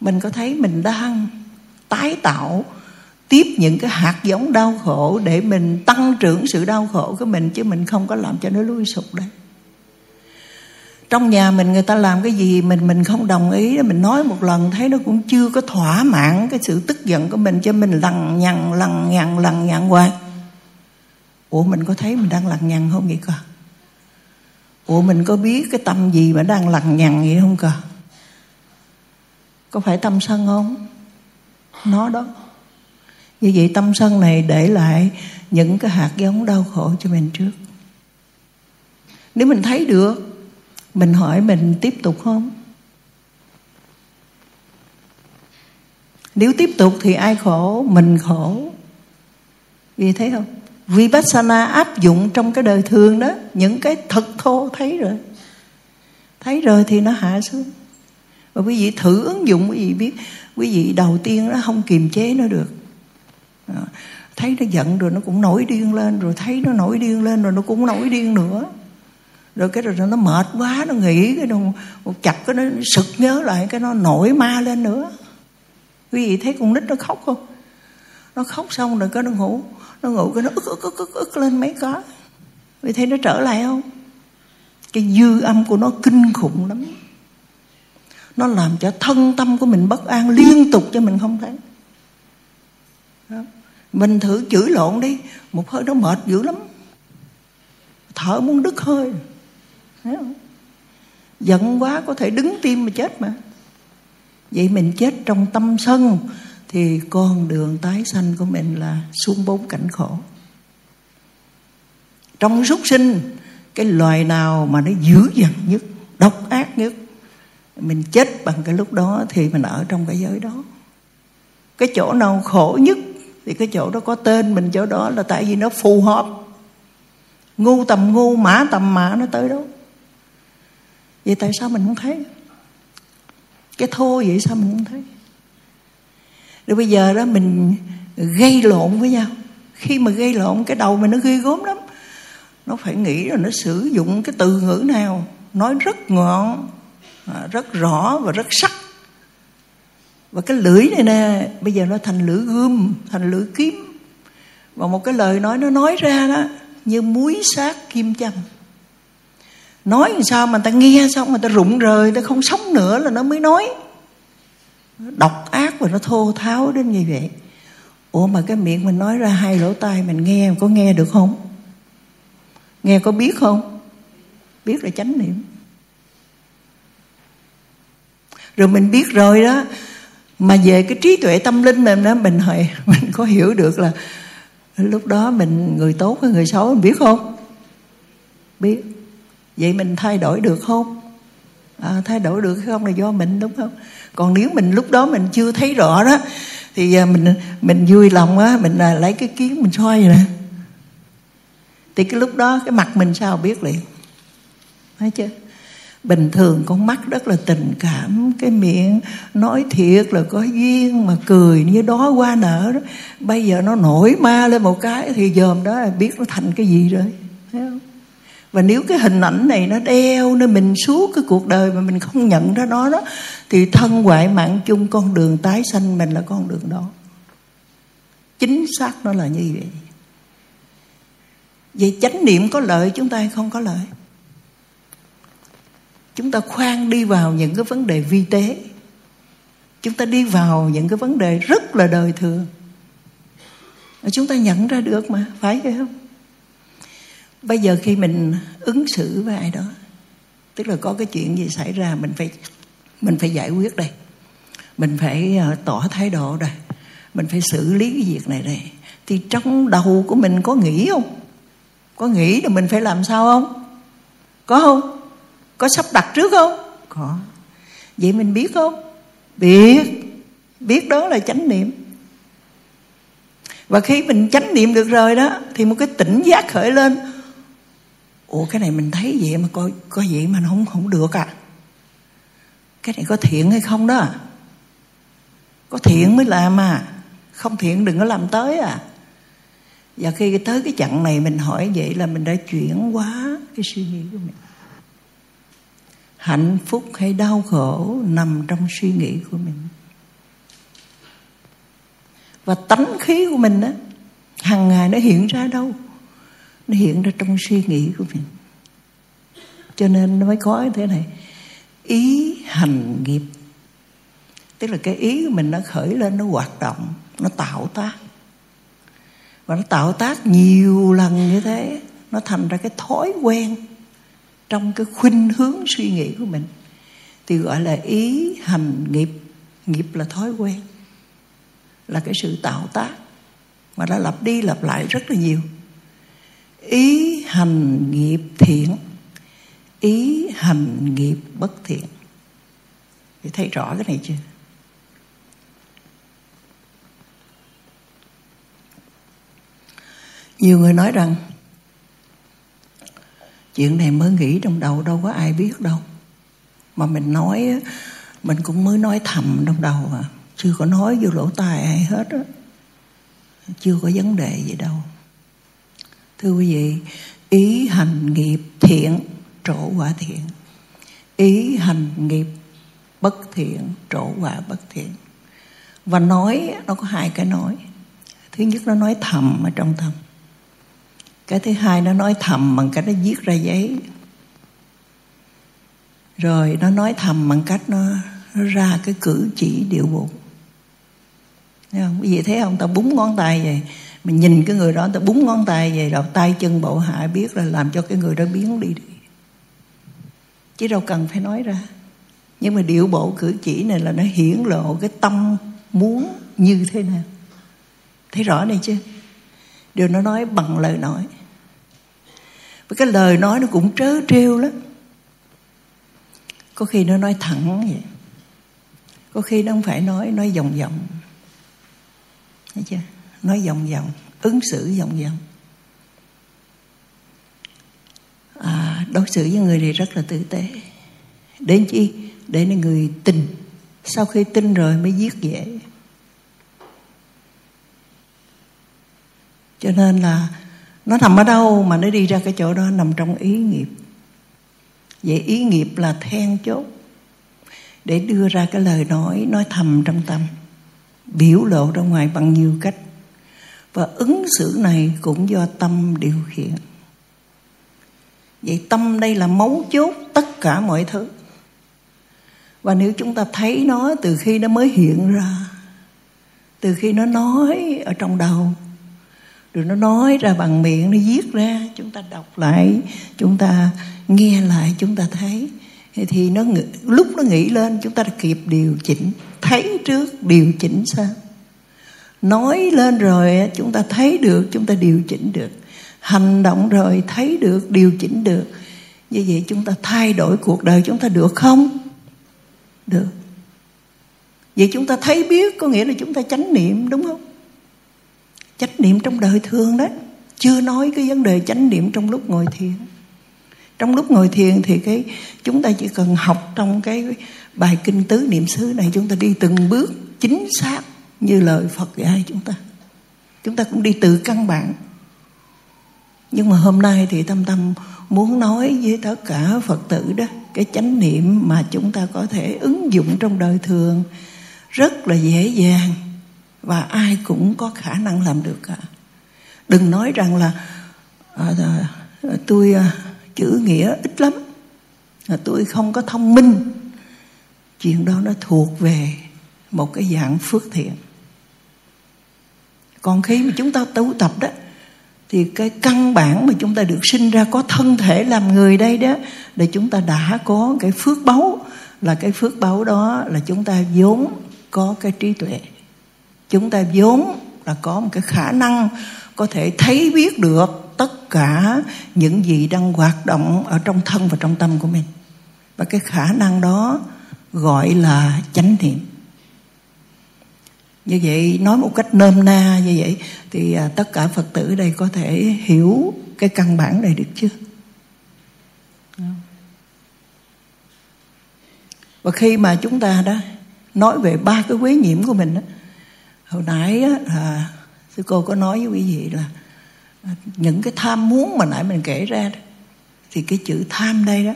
Speaker 1: Mình có thấy mình đang tái tạo tiếp những cái hạt giống đau khổ để mình tăng trưởng sự đau khổ của mình chứ mình không có làm cho nó lui sụp đấy trong nhà mình người ta làm cái gì, mình mình không đồng ý. Mình nói một lần thấy nó cũng chưa có thỏa mãn cái sự tức giận của mình cho mình lằng nhằng lằng nhằng lằng nhằng hoài. Ủa, mình có thấy mình đang lằng nhằng không vậy cơ? Ủa, mình có biết cái tâm gì mà đang lằng nhằng vậy không cơ? Có phải tâm sân không? Nó đó. Như vậy tâm sân này để lại những cái hạt giống đau khổ cho mình trước. Nếu mình thấy được mình hỏi mình tiếp tục không? Nếu tiếp tục thì ai khổ? Mình khổ. Vì thấy không? Vipassana áp dụng trong cái đời thường đó, những cái thật thô thấy rồi. Thấy rồi thì nó hạ xuống. Và quý vị thử ứng dụng, quý vị biết, quý vị đầu tiên nó không kiềm chế nó được. Thấy nó giận rồi nó cũng nổi điên lên, rồi thấy nó nổi điên lên rồi nó cũng nổi điên nữa rồi cái rồi nó mệt quá nó nghĩ cái nó một chặt cái nó sực nhớ lại cái nó nổi ma lên nữa. Quý vị thấy con nít nó khóc không? Nó khóc xong rồi cái nó ngủ nó ngủ cái nó ức ức ức ức, ức lên mấy cái. Vì thấy nó trở lại không? Cái dư âm của nó kinh khủng lắm. Nó làm cho thân tâm của mình bất an liên tục cho mình không thấy. Đó. mình thử chửi lộn đi một hơi nó mệt dữ lắm. Thở muốn đứt hơi. Thấy không? Giận quá có thể đứng tim mà chết mà. Vậy mình chết trong tâm sân Thì con đường tái sanh của mình là xuống bốn cảnh khổ. Trong súc sinh, Cái loài nào mà nó dữ dằn nhất, Độc ác nhất, Mình chết bằng cái lúc đó Thì mình ở trong cái giới đó. Cái chỗ nào khổ nhất Thì cái chỗ đó có tên mình chỗ đó Là tại vì nó phù hợp. Ngu tầm ngu, mã tầm mã nó tới đó vậy tại sao mình không thấy? Cái thô vậy sao mình không thấy? Rồi bây giờ đó mình gây lộn với nhau. Khi mà gây lộn, cái đầu mình nó ghê gốm lắm. Nó phải nghĩ là nó sử dụng cái từ ngữ nào nói rất ngọn à, rất rõ và rất sắc. Và cái lưỡi này nè, bây giờ nó thành lưỡi gươm, thành lưỡi kiếm. Và một cái lời nói nó nói ra đó, như muối sát kim châm nói làm sao mà ta nghe xong mà ta rụng rời ta không sống nữa là nó mới nói. Độc ác và nó thô tháo đến như vậy. Ủa mà cái miệng mình nói ra hai lỗ tai mình nghe có nghe được không? Nghe có biết không? Biết là chánh niệm. Rồi mình biết rồi đó. Mà về cái trí tuệ tâm linh mình đó, mình hồi [laughs] mình có hiểu được là lúc đó mình người tốt hay người xấu, mình biết không? Biết vậy mình thay đổi được không? À, thay đổi được không là do mình đúng không? Còn nếu mình lúc đó mình chưa thấy rõ đó thì à, mình mình vui lòng á mình à, lấy cái kiến mình soi vậy nè thì cái lúc đó cái mặt mình sao biết liền? Thấy chưa? Bình thường con mắt rất là tình cảm cái miệng nói thiệt là có duyên mà cười như đó qua nở đó. Bây giờ nó nổi ma lên một cái thì dòm đó là biết nó thành cái gì rồi thấy không? Và nếu cái hình ảnh này nó đeo nên mình suốt cái cuộc đời mà mình không nhận ra nó đó, thì thân hoại mạng chung, con đường tái sanh mình là con đường đó. Chính xác nó là như vậy. Vậy chánh niệm có lợi chúng ta hay không có lợi? Chúng ta khoan đi vào những cái vấn đề vi tế. Chúng ta đi vào những cái vấn đề rất là đời thường. Chúng ta nhận ra được mà, phải vậy không? Bây giờ khi mình ứng xử với ai đó, tức là có cái chuyện gì xảy ra, mình phải mình phải giải quyết đây. Mình phải ờ, tỏ thái độ đây. Mình phải xử lý cái việc này đây. Thì trong đầu của mình có nghĩ không? Có nghĩ là mình phải làm sao không? Có không? Có sắp đặt trước không? Có. Vậy mình biết không? Biết. Biết đó là chánh niệm. Và khi mình chánh niệm được rồi đó, thì một cái tỉnh giác khởi lên ủa, cái này mình thấy vậy mà coi coi vậy mà nó không không được à. Cái này có thiện hay không đó? Có thiện mới làm à. Không thiện đừng có làm tới à. Và khi tới cái chặng này mình hỏi vậy là mình đã chuyển hóa cái suy nghĩ của mình. Hạnh phúc hay đau khổ nằm trong suy nghĩ của mình. Và tánh khí của mình đó hàng ngày nó hiện ra đâu? Nó hiện ra trong suy nghĩ của mình. Cho nên nó mới có thế này. Ý hành nghiệp. Tức là cái ý của mình nó khởi lên, nó hoạt động, nó tạo tác. Và nó tạo tác nhiều lần như thế, nó thành ra cái thói quen trong cái khuynh hướng suy nghĩ của mình. Thì gọi là ý hành nghiệp. Nghiệp là thói quen. Là cái sự tạo tác. Mà đã lặp đi lặp lại rất là nhiều ý hành nghiệp thiện. Ý hành nghiệp bất thiện. Thì thấy rõ cái này chưa? Nhiều người nói rằng, chuyện này mới nghĩ trong đầu, đâu có ai biết đâu. Mà mình nói mình cũng mới nói thầm trong đầu à. Chưa có nói vô lỗ tai ai hết á. Chưa có vấn đề gì đâu thưa quý vị ý hành nghiệp thiện trổ quả thiện. Ý hành nghiệp bất thiện trổ quả bất thiện. Và nói nó có hai cái nói. Thứ nhất nó nói thầm ở trong tâm cái thứ hai nó nói thầm bằng cách nó viết ra giấy. Rồi nó nói thầm bằng cách nó, nó ra cái cử chỉ điệu bộ. Thấy không? Quý vị thấy không? Ta búng ngón tay vậy. Mình nhìn cái người đó ta búng ngón tay về đầu tay chân bộ hạ biết là làm cho cái người đó biến đi đi. Chứ đâu cần phải nói ra. Nhưng mà điệu bộ cử chỉ này là nó hiển lộ cái tâm muốn như thế nào. Thấy rõ này chưa? Điều nó nói bằng lời nói. Và cái lời nói nó cũng trớ trêu lắm. Có khi nó nói thẳng vậy. Có khi nó không phải nói Nói vòng vòng. Thấy chưa? Nói vòng vòng Ứng xử vòng vòng. À, Đối xử với người này rất là tử tế. Đến chi? Để người tin Sau khi tin rồi mới giết dễ. Cho nên là Nó nằm ở đâu mà nó đi ra cái chỗ đó Nằm trong ý nghiệp. Vậy ý nghiệp là then chốt Để đưa ra cái lời nói Nói thầm trong tâm biểu lộ ra ngoài bằng nhiều cách và ứng xử này cũng do tâm điều khiển. Vậy tâm đây là mấu chốt tất cả mọi thứ. Và nếu chúng ta thấy nó từ khi nó mới hiện ra, từ khi nó nói ở trong đầu, rồi nó nói ra bằng miệng, nó viết ra, chúng ta đọc lại, chúng ta nghe lại, chúng ta thấy, thì nó lúc nó nghĩ lên, chúng ta đã kịp điều chỉnh, thấy trước điều chỉnh sao? Nói lên rồi chúng ta thấy được, chúng ta điều chỉnh được. Hành động rồi thấy được, điều chỉnh được. Như vậy chúng ta thay đổi cuộc đời chúng ta được không? Được. Vậy chúng ta thấy biết có nghĩa là chúng ta chánh niệm, đúng không? Chánh niệm trong đời thường đó. Chưa nói cái vấn đề chánh niệm trong lúc ngồi thiền. Trong lúc ngồi thiền thì cái, chúng ta chỉ cần học trong cái bài kinh tứ niệm xứ này, chúng ta đi từng bước chính xác như lời Phật dạy chúng ta. Chúng ta cũng đi từ căn bản. Nhưng mà hôm nay thì tâm tâm muốn nói với tất cả phật tử đó cái chánh niệm mà chúng ta có thể ứng dụng trong đời thường rất là dễ dàng và ai cũng có khả năng làm được cả. Đừng nói rằng là à, à, tôi à, chữ nghĩa ít lắm à, tôi không có thông minh. Chuyện đó nó thuộc về một cái dạng phước thiện. Còn khi mà chúng ta tu tập đó, thì cái căn bản mà chúng ta được sinh ra có thân thể làm người đây đó, để chúng ta đã có cái phước báu, là cái phước báu đó là chúng ta vốn có cái trí tuệ. Chúng ta vốn là có một cái khả năng có thể thấy biết được tất cả những gì đang hoạt động ở trong thân và trong tâm của mình. Và cái khả năng đó gọi là chánh niệm như vậy nói một cách nôm na như vậy thì à, tất cả phật tử ở đây có thể hiểu cái căn bản này được chưa và khi mà chúng ta đã nói về ba cái quế nhiễm của mình đó, hồi nãy á, là sư cô có nói với quý vị là à, những cái tham muốn mà nãy mình kể ra đó, thì cái chữ tham đây đó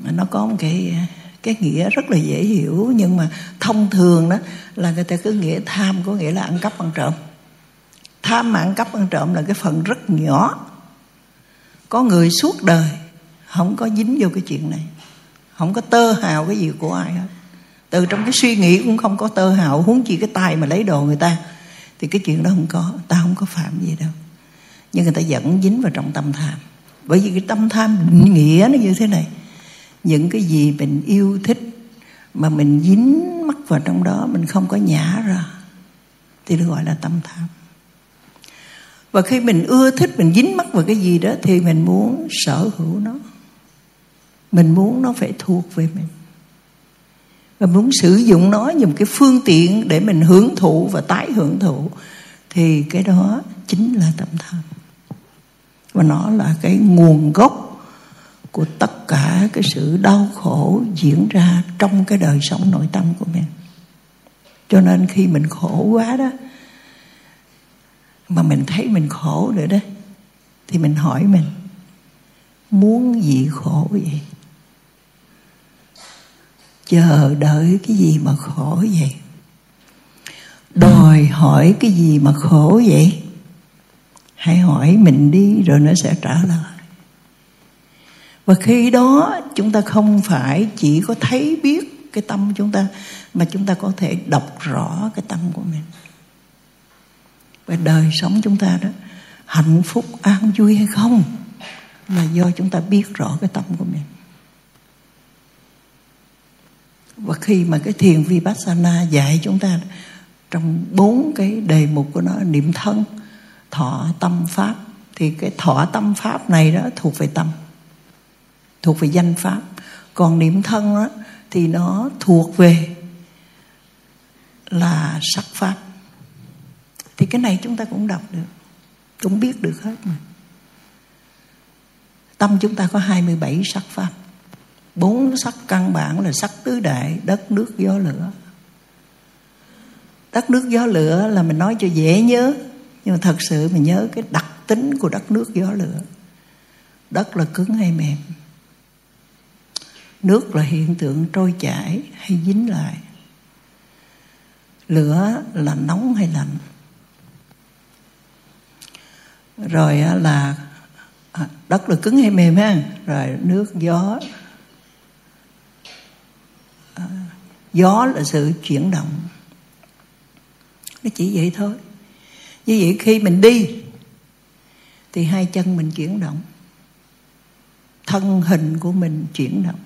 Speaker 1: nó có một cái à, cái nghĩa rất là dễ hiểu, nhưng mà thông thường đó là người ta cứ nghĩa tham có nghĩa là ăn cắp ăn trộm. Tham mà ăn cắp ăn trộm là cái phần rất nhỏ. Có người suốt đời không có dính vô cái chuyện này, không có tơ hào cái gì của ai hết. Từ trong cái suy nghĩ cũng không có tơ hào, huống chi cái tay mà lấy đồ người ta, thì cái chuyện đó không có, ta không có phạm gì đâu. Nhưng người ta vẫn dính vào trong tâm tham. Bởi vì cái tâm tham định nghĩa nó như thế này những cái gì mình yêu thích mà mình dính mắc vào trong đó, mình không có nhả ra, thì được gọi là tâm tham. Và khi mình ưa thích, mình dính mắc vào cái gì đó, thì mình muốn sở hữu nó. Mình muốn nó phải thuộc về mình. Và muốn sử dụng nó như một cái phương tiện để mình hưởng thụ và tái hưởng thụ, thì cái đó chính là tâm tham. Và nó là cái nguồn gốc của tất cả cái sự đau khổ diễn ra trong cái đời sống nội tâm của mình. Cho nên khi mình khổ quá đó, mà mình thấy mình khổ nữa đó, thì mình hỏi mình, muốn gì khổ vậy? Chờ đợi cái gì mà khổ vậy? Đòi hỏi cái gì mà khổ vậy? Hãy hỏi mình đi rồi nó sẽ trả lời và khi đó chúng ta không phải chỉ có thấy biết cái tâm chúng ta, mà chúng ta có thể đọc rõ cái tâm của mình. Và đời sống chúng ta đó, hạnh phúc, an vui hay không, là do chúng ta biết rõ cái tâm của mình. Và khi mà cái thiền vipassana dạy chúng ta trong bốn cái đề mục của nó, niệm thân, thọ, tâm, pháp, thì cái thọ, tâm, pháp này đó thuộc về tâm thuộc về danh pháp. Còn niệm thân đó, thì nó thuộc về là sắc pháp. Thì cái này chúng ta cũng đọc được cũng biết được hết mà. Tâm chúng ta có 27 sắc pháp. Bốn sắc căn bản là sắc tứ đại đất nước gió lửa. Đất nước gió lửa là mình nói cho dễ nhớ nhưng mà thật sự mình nhớ cái đặc tính của đất nước gió lửa. Đất là cứng hay mềm? Nước là hiện tượng trôi chảy hay dính lại? Lửa là nóng hay lạnh? Rồi là à, đất là cứng hay mềm ha? Rồi nước gió. À, gió là sự chuyển động. Nó chỉ vậy thôi. Như vậy khi mình đi thì hai chân mình chuyển động. Thân hình của mình chuyển động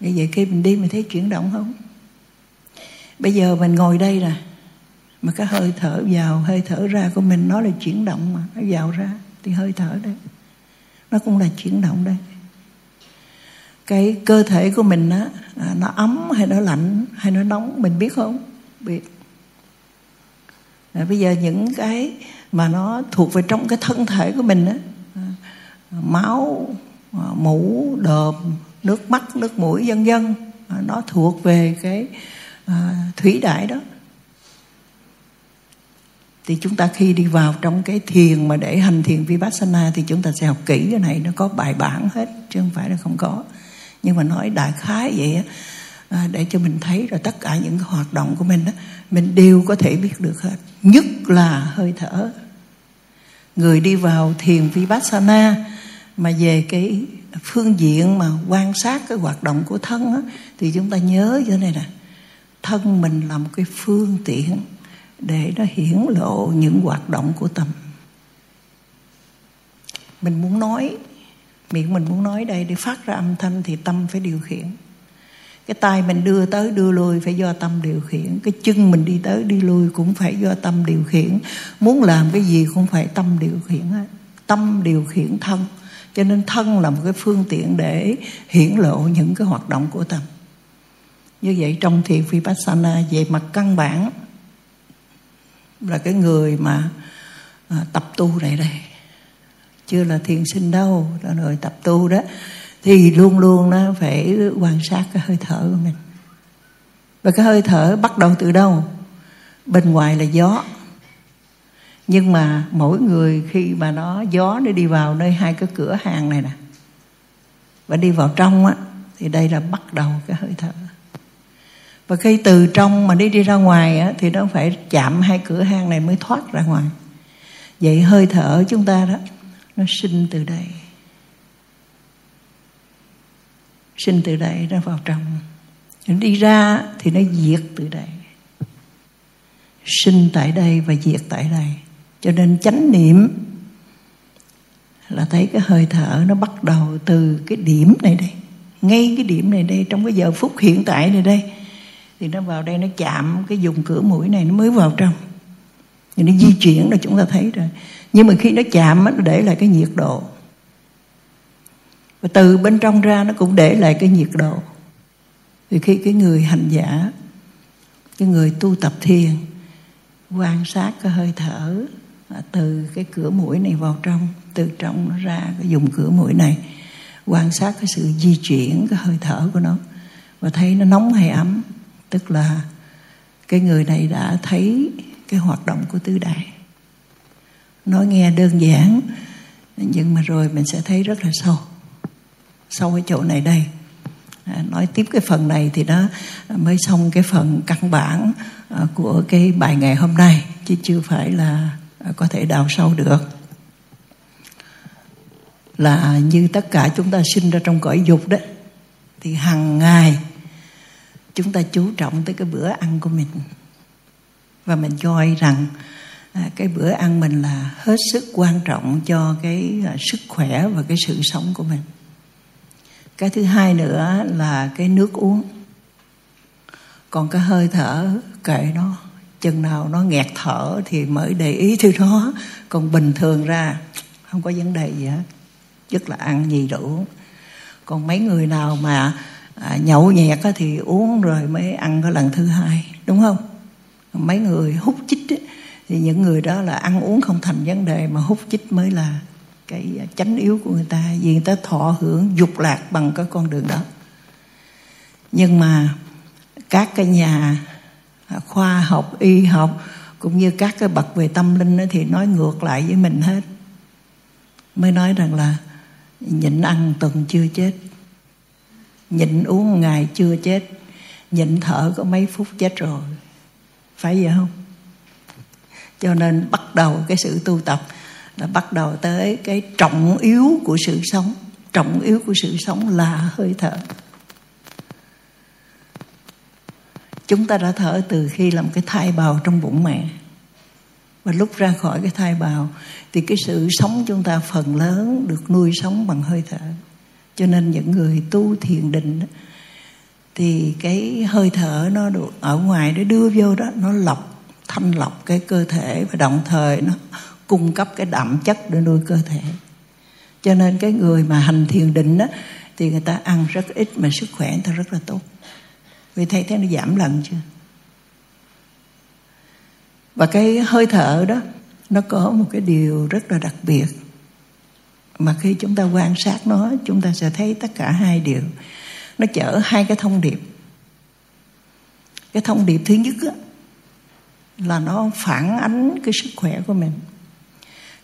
Speaker 1: như vậy khi mình đi mình thấy chuyển động không? Bây giờ mình ngồi đây nè mà cái hơi thở vào hơi thở ra của mình nó là chuyển động mà nó vào ra thì hơi thở đây nó cũng là chuyển động đây. Cái cơ thể của mình á à, nó ấm hay nó lạnh hay nó nóng mình biết không? Biết. À, bây giờ những cái mà nó thuộc về trong cái thân thể của mình á à, máu à, mũ đờm nước mắt nước mũi vân vân. À, nó thuộc về cái à, thủy đại đó. Thì chúng ta khi đi vào trong cái thiền mà để hành thiền vipassana thì chúng ta sẽ học kỹ cái này. Nó có bài bản hết chứ không phải là không có. Nhưng mà nói đại khái vậy á à, để cho mình thấy rồi tất cả những hoạt động của mình đó mình đều có thể biết được hết. Nhất là hơi thở. Người đi vào thiền vipassana mà về cái phương diện mà quan sát cái hoạt động của thân á, thì chúng ta nhớ như thế này nè. Thân mình là một cái phương tiện để nó hiển lộ những hoạt động của tâm. Mình muốn nói miệng mình muốn nói đây để phát ra âm thanh thì tâm phải điều khiển. Cái tay mình đưa tới đưa lui phải do tâm điều khiển. Cái chân mình đi tới đi lui cũng phải do tâm điều khiển. Muốn làm cái gì cũng phải tâm điều khiển tâm điều khiển thân cho nên thân là một cái phương tiện để hiển lộ những cái hoạt động của tâm. Như vậy trong thiền vipassana về mặt căn bản là cái người mà à, tập tu này đây. Chưa là thiền sinh đâu là người tập tu đó. Thì luôn luôn nó phải quan sát cái hơi thở của mình. Và cái hơi thở bắt đầu từ đâu? Bên ngoài là gió nhưng mà mỗi người khi mà nó gió nó đi vào nơi hai cái cửa hàng này nè và đi vào trong á thì đây là bắt đầu cái hơi thở. Và khi từ trong mà đi đi ra ngoài á, thì nó phải chạm hai cửa hang này mới thoát ra ngoài. Vậy hơi thở chúng ta đó nó sinh từ đây. Sinh từ đây nó vào trong. Nó đi ra thì nó diệt từ đây. Sinh tại đây và diệt tại đây cho nên chánh niệm là thấy cái hơi thở nó bắt đầu từ cái điểm này đây. Ngay cái điểm này đây, trong cái giờ phút hiện tại này đây, thì nó vào đây nó chạm cái dùng cửa mũi này nó mới vào trong. Thì nó di chuyển rồi chúng ta thấy rồi. Nhưng mà khi nó chạm nó để lại cái nhiệt độ. Và từ bên trong ra nó cũng để lại cái nhiệt độ. Thì khi cái người hành giả, cái người tu tập thiền, quan sát cái hơi thở À, từ cái cửa mũi này vào trong từ trong nó ra cái dùng cửa mũi này quan sát cái sự di chuyển cái hơi thở của nó và thấy nó nóng hay ấm. Tức là cái người này đã thấy cái hoạt động của tứ đại. Nói nghe đơn giản nhưng mà rồi mình sẽ thấy rất là sâu sâu ở chỗ này đây. À, nói tiếp cái phần này thì nó mới xong cái phần căn bản à, của cái bài ngày hôm nay chứ chưa phải là có thể đào sâu được. Là như tất cả chúng ta sinh ra trong cõi dục đó, thì hàng ngày chúng ta chú trọng tới cái bữa ăn của mình. Và mình coi rằng à, cái bữa ăn mình là hết sức quan trọng cho cái à, sức khỏe và cái sự sống của mình. Cái thứ hai nữa là cái nước uống. Còn cái hơi thở kệ nó chừng nào nó nghẹt thở thì mới để ý thứ đó còn bình thường ra không có vấn đề gì hết. Nhất là ăn gì đủ. Còn mấy người nào mà à, nhậu nhẹt thì uống rồi mới ăn cái lần thứ hai đúng không? Mấy người hút chích ấy, thì những người đó là ăn uống không thành vấn đề mà hút chích mới là cái à, chánh yếu của người ta. Vì người ta thọ hưởng dục lạc bằng cái con đường đó. Nhưng mà các cái nhà khoa học, y học, cũng như các cái bậc về tâm linh thì nói ngược lại với mình hết. Mới nói rằng là nhịn ăn tuần chưa chết, nhịn uống ngày chưa chết, nhịn thở có mấy phút chết rồi. Phải vậy không? Cho nên bắt đầu cái sự tu tập là bắt đầu tới cái trọng yếu của sự sống. Trọng yếu của sự sống là hơi thở. Chúng ta đã thở từ khi làm cái thai bào trong bụng mẹ. Và lúc ra khỏi cái thai bào, thì cái sự sống chúng ta phần lớn được nuôi sống bằng hơi thở. Cho nên những người tu thiền định thì cái hơi thở nó được ở ngoài nó đưa vô đó, nó lọc, thanh lọc cái cơ thể và đồng thời nó cung cấp cái đậm chất để nuôi cơ thể. Cho nên cái người mà hành thiền định đó, thì người ta ăn rất ít mà sức khỏe người ta rất là tốt vì thấy thế nó giảm lần chưa? Và cái hơi thở đó nó có một cái điều rất là đặc biệt. Mà khi chúng ta quan sát nó chúng ta sẽ thấy tất cả hai điều. Nó chở hai cái thông điệp. Cái thông điệp thứ nhất đó, là nó phản ánh cái sức khỏe của mình.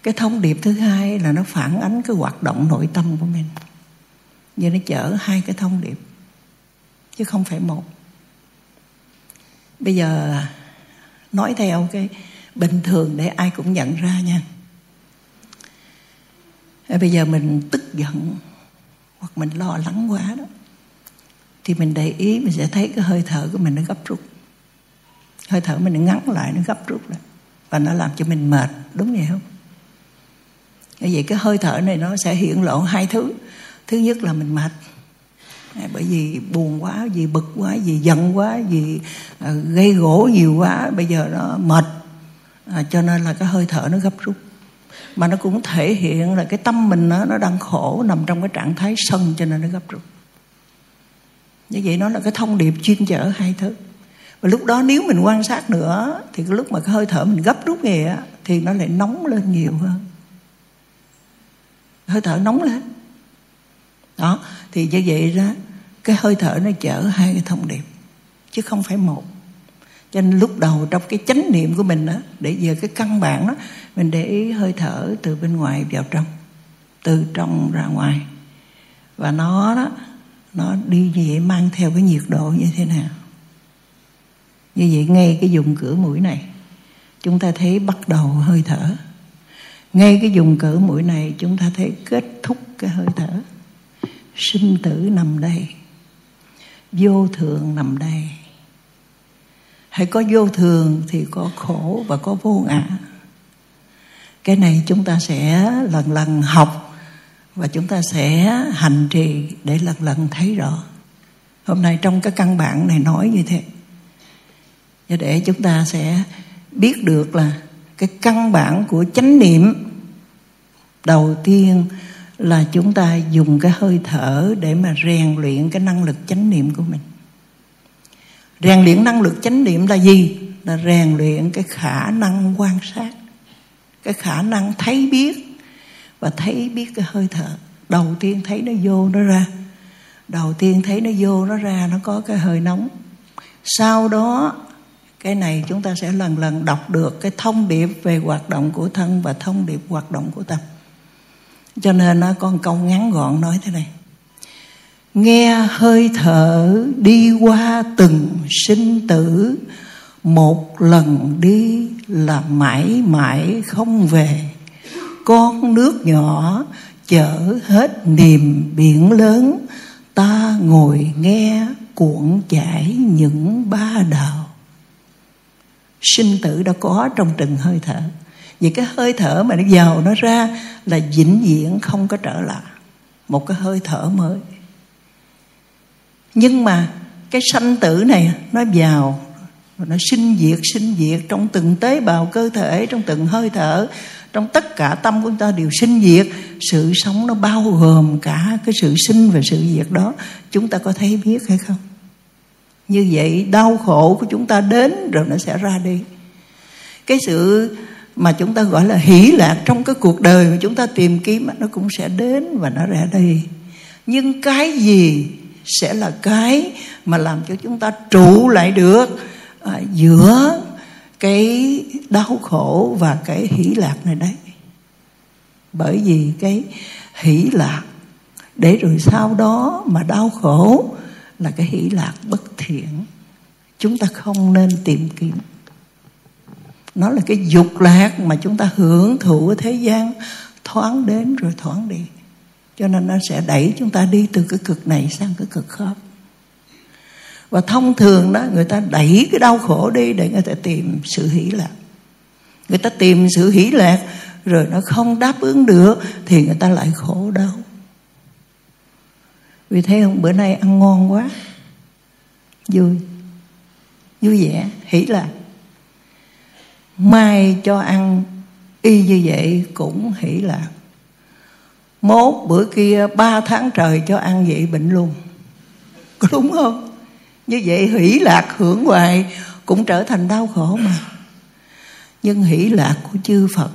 Speaker 1: Cái thông điệp thứ hai là nó phản ánh cái hoạt động nội tâm của mình. Như nó chở hai cái thông điệp chứ không phải một bây giờ nói theo cái bình thường để ai cũng nhận ra nha. Bây giờ mình tức giận hoặc mình lo lắng quá đó, thì mình để ý, mình sẽ thấy cái hơi thở của mình nó gấp rút. Hơi thở mình nó ngắn lại, nó gấp rút lại. Và nó làm cho mình mệt, đúng vậy không? Vậy cái hơi thở này nó sẽ hiện lộ hai thứ. Thứ nhất là mình mệt bởi vì buồn quá vì bực quá vì giận quá vì ờ, gây gỗ nhiều quá bây giờ nó mệt. À, cho nên là cái hơi thở nó gấp rút. Mà nó cũng thể hiện là cái tâm mình nó, nó đang khổ nằm trong cái trạng thái sân cho nên nó gấp rút. Như vậy nó là cái thông điệp chuyên chở hai thứ. Và lúc đó nếu mình quan sát nữa thì cái lúc mà cái hơi thở mình gấp rút nghề á thì nó lại nóng lên nhiều hơn. Hơi thở nóng lên đó, thì như vậy đó, cái hơi thở nó chở hai cái thông điệp, chứ không phải một. Cho nên lúc đầu trong cái chánh niệm của mình đó, để về cái căn bản đó, mình để ý hơi thở từ bên ngoài vào trong, từ trong ra ngoài. Và nó đó, nó đi như vậy, mang theo cái nhiệt độ như thế nào. Như vậy ngay cái dùng cửa mũi này, chúng ta thấy bắt đầu hơi thở. Ngay cái dùng cửa mũi này, chúng ta thấy kết thúc cái hơi thở sinh tử nằm đây. Vô thường nằm đây. Hãy có vô thường thì có khổ và có vô ngã. Cái này chúng ta sẽ lần lần học và chúng ta sẽ hành trì để lần lần thấy rõ. Hôm nay trong cái căn bản này nói như thế. Và để chúng ta sẽ biết được là cái căn bản của chánh niệm đầu tiên là chúng ta dùng cái hơi thở để mà rèn luyện cái năng lực chánh niệm của mình. Rèn luyện năng lực chánh niệm là gì? Là rèn luyện cái khả năng quan sát, cái khả năng thấy biết và thấy biết cái hơi thở. Đầu tiên thấy nó vô nó ra. Đầu tiên thấy nó vô nó ra, nó có cái hơi nóng. Sau đó, cái này chúng ta sẽ lần lần đọc được cái thông điệp về hoạt động của thân và thông điệp hoạt động của tâm cho nên nó con câu ngắn gọn nói thế này. Nghe hơi thở đi qua từng sinh tử, một lần đi là mãi mãi không về. Con nước nhỏ chở hết niềm biển lớn, ta ngồi nghe cuộn chảy những ba đào. Sinh tử đã có trong từng hơi thở vì cái hơi thở mà nó vào nó ra là vĩnh viễn không có trở lại. Một cái hơi thở mới. Nhưng mà cái sanh tử này nó vào nó sinh diệt sinh diệt trong từng tế bào cơ thể, trong từng hơi thở, trong tất cả tâm của chúng ta đều sinh diệt. Sự sống nó bao gồm cả cái sự sinh và sự diệt đó. Chúng ta có thấy biết hay không? Như vậy đau khổ của chúng ta đến rồi nó sẽ ra đi. Cái sự mà chúng ta gọi là hỷ lạc trong cái cuộc đời mà chúng ta tìm kiếm nó cũng sẽ đến và nó ra đây nhưng cái gì sẽ là cái mà làm cho chúng ta trụ lại được à, giữa cái đau khổ và cái hỷ lạc này đấy? Bởi vì cái hỷ lạc để rồi sau đó mà đau khổ là cái hỷ lạc bất thiện. Chúng ta không nên tìm kiếm nó là cái dục lạc mà chúng ta hưởng thụ ở thế gian. Thoáng đến rồi thoáng đi. Cho nên nó sẽ đẩy chúng ta đi từ cái cực này sang cái cực khác. Và thông thường đó, người ta đẩy cái đau khổ đi để người ta tìm sự hỷ lạc. Người ta tìm sự hỷ lạc rồi nó không đáp ứng được thì người ta lại khổ đau. Vì thế không, bữa nay ăn ngon quá. Vui. Vui vẻ. Hỷ lạc mai cho ăn, y như vậy cũng hỷ lạc. Mốt bữa kia ba tháng trời cho ăn vậy bệnh luôn. Có [laughs] đúng không? Như vậy hỷ lạc hưởng hoài cũng trở thành đau khổ mà. Nhưng hỷ lạc của chư phật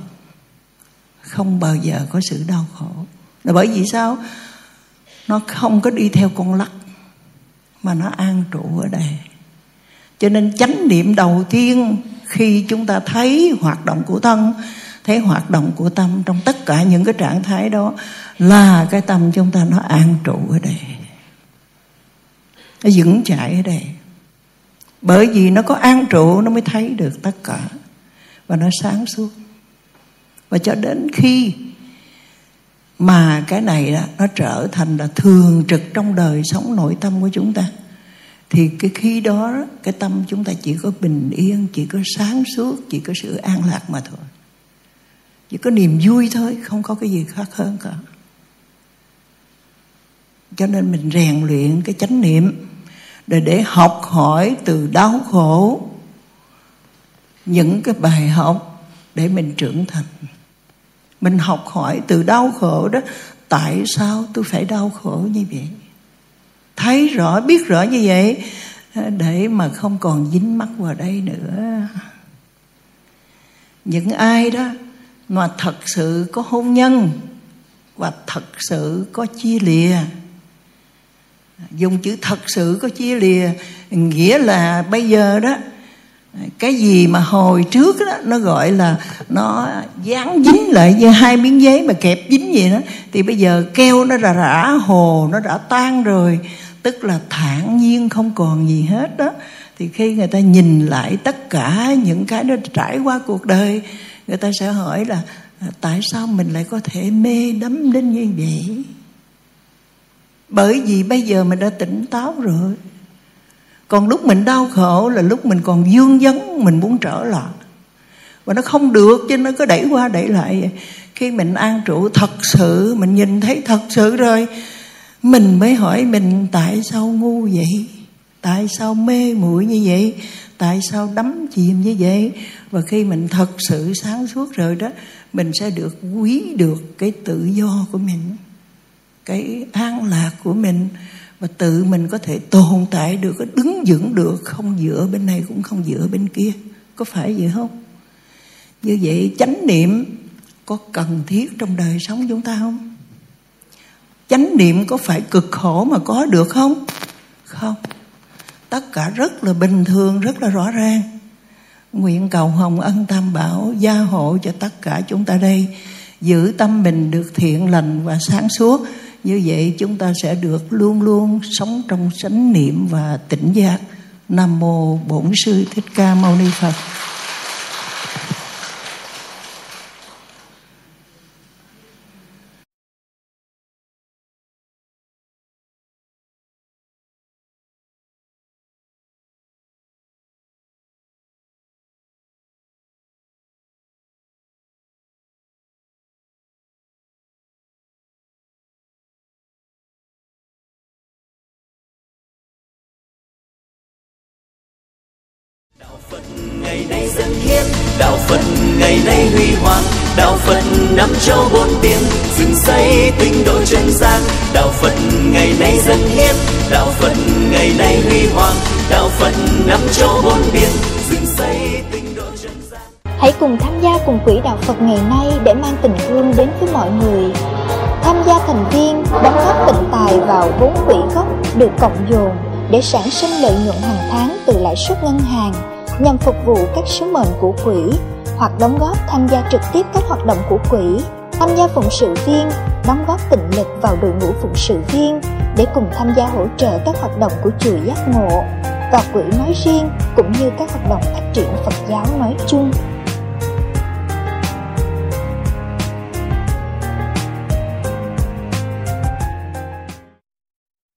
Speaker 1: không bao giờ có sự đau khổ. Là bởi vì sao? Nó không có đi theo con lắc, mà nó an trụ ở đây. Cho nên chánh niệm đầu tiên khi chúng ta thấy hoạt động của thân thấy hoạt động của tâm trong tất cả những cái trạng thái đó là cái tâm chúng ta nó an trụ ở đây nó vững chãi ở đây. Bởi vì nó có an trụ nó mới thấy được tất cả và nó sáng suốt. Và cho đến khi mà cái này đó, nó trở thành là thường trực trong đời sống nội tâm của chúng ta thì cái khi đó, cái tâm chúng ta chỉ có bình yên, chỉ có sáng suốt, chỉ có sự an lạc mà thôi. Chỉ có niềm vui thôi, không có cái gì khác hơn cả. Cho nên mình rèn luyện cái chánh niệm để để học hỏi từ đau khổ những cái bài học để mình trưởng thành. Mình học hỏi từ đau khổ đó, tại sao tôi phải đau khổ như vậy? Thấy rõ, biết rõ như vậy, để mà không còn dính mắc vào đây nữa. Những ai đó mà thật sự có hôn nhân và thật sự có chia lìa, dùng chữ thật sự có chia lìa nghĩa là bây giờ đó, cái gì mà hồi trước đó, nó gọi là nó dán dính lại như hai miếng giấy mà kẹp dính gì đó, thì bây giờ keo nó đã rã hồ, nó đã tan rồi tức là thản nhiên không còn gì hết đó. Thì khi người ta nhìn lại tất cả những cái nó trải qua cuộc đời, người ta sẽ hỏi là à, tại sao mình lại có thể mê đắm đến như vậy? Bởi vì bây giờ mình đã tỉnh táo rồi. Còn lúc mình đau khổ là lúc mình còn dương vấn mình muốn trở lại. Và nó không được cho nó cứ đẩy qua đẩy lại vậy. khi mình an trụ thật sự, mình nhìn thấy thật sự rồi mình mới hỏi mình, tại sao ngu vậy? Tại sao mê muội như vậy? Tại sao đắm chìm như vậy? Và khi mình thật sự sáng suốt rồi đó, mình sẽ được quý được cái tự do của mình, cái an lạc của mình. Và tự mình có thể tồn tại được, có đứng vững được, không dựa bên này cũng không dựa bên kia. Có phải vậy không? Như vậy chánh niệm có cần thiết trong đời sống chúng ta không? Chánh niệm có phải cực khổ mà có được không? Không. Tất cả rất là bình thường, rất là rõ ràng. Nguyện cầu hồng ân tam bảo gia hộ cho tất cả chúng ta đây. Giữ tâm mình được thiện lành và sáng suốt. Như vậy chúng ta sẽ được luôn luôn sống trong chánh niệm và tỉnh giác. Nam mô bổn sư thích ca mâu ni phật.
Speaker 2: Phật châu bốn biển dựng xây tinh độ chân gian. Đạo Phật ngày nay dân hiến đạo Phật ngày nay huy hoàng. Đạo Phật năm châu bốn biển dựng xây tinh độ chân gian.
Speaker 3: Hãy cùng tham gia cùng quỹ đạo Phật ngày nay để mang tình thương đến với mọi người. Tham gia thành viên đóng góp tịnh tài vào vốn quỹ gốc được cộng dồn để sản sinh lợi nhuận hàng tháng từ lãi suất ngân hàng nhằm phục vụ các sứ mệnh của quỹ hoặc đóng góp tham gia trực tiếp các hoạt động của quỹ, tham gia phụng sự viên, đóng góp tịnh lực vào đội ngũ phụng sự viên để cùng tham gia hỗ trợ các hoạt động của chùa giác ngộ và quỹ nói riêng cũng như các hoạt động phát triển Phật giáo nói chung.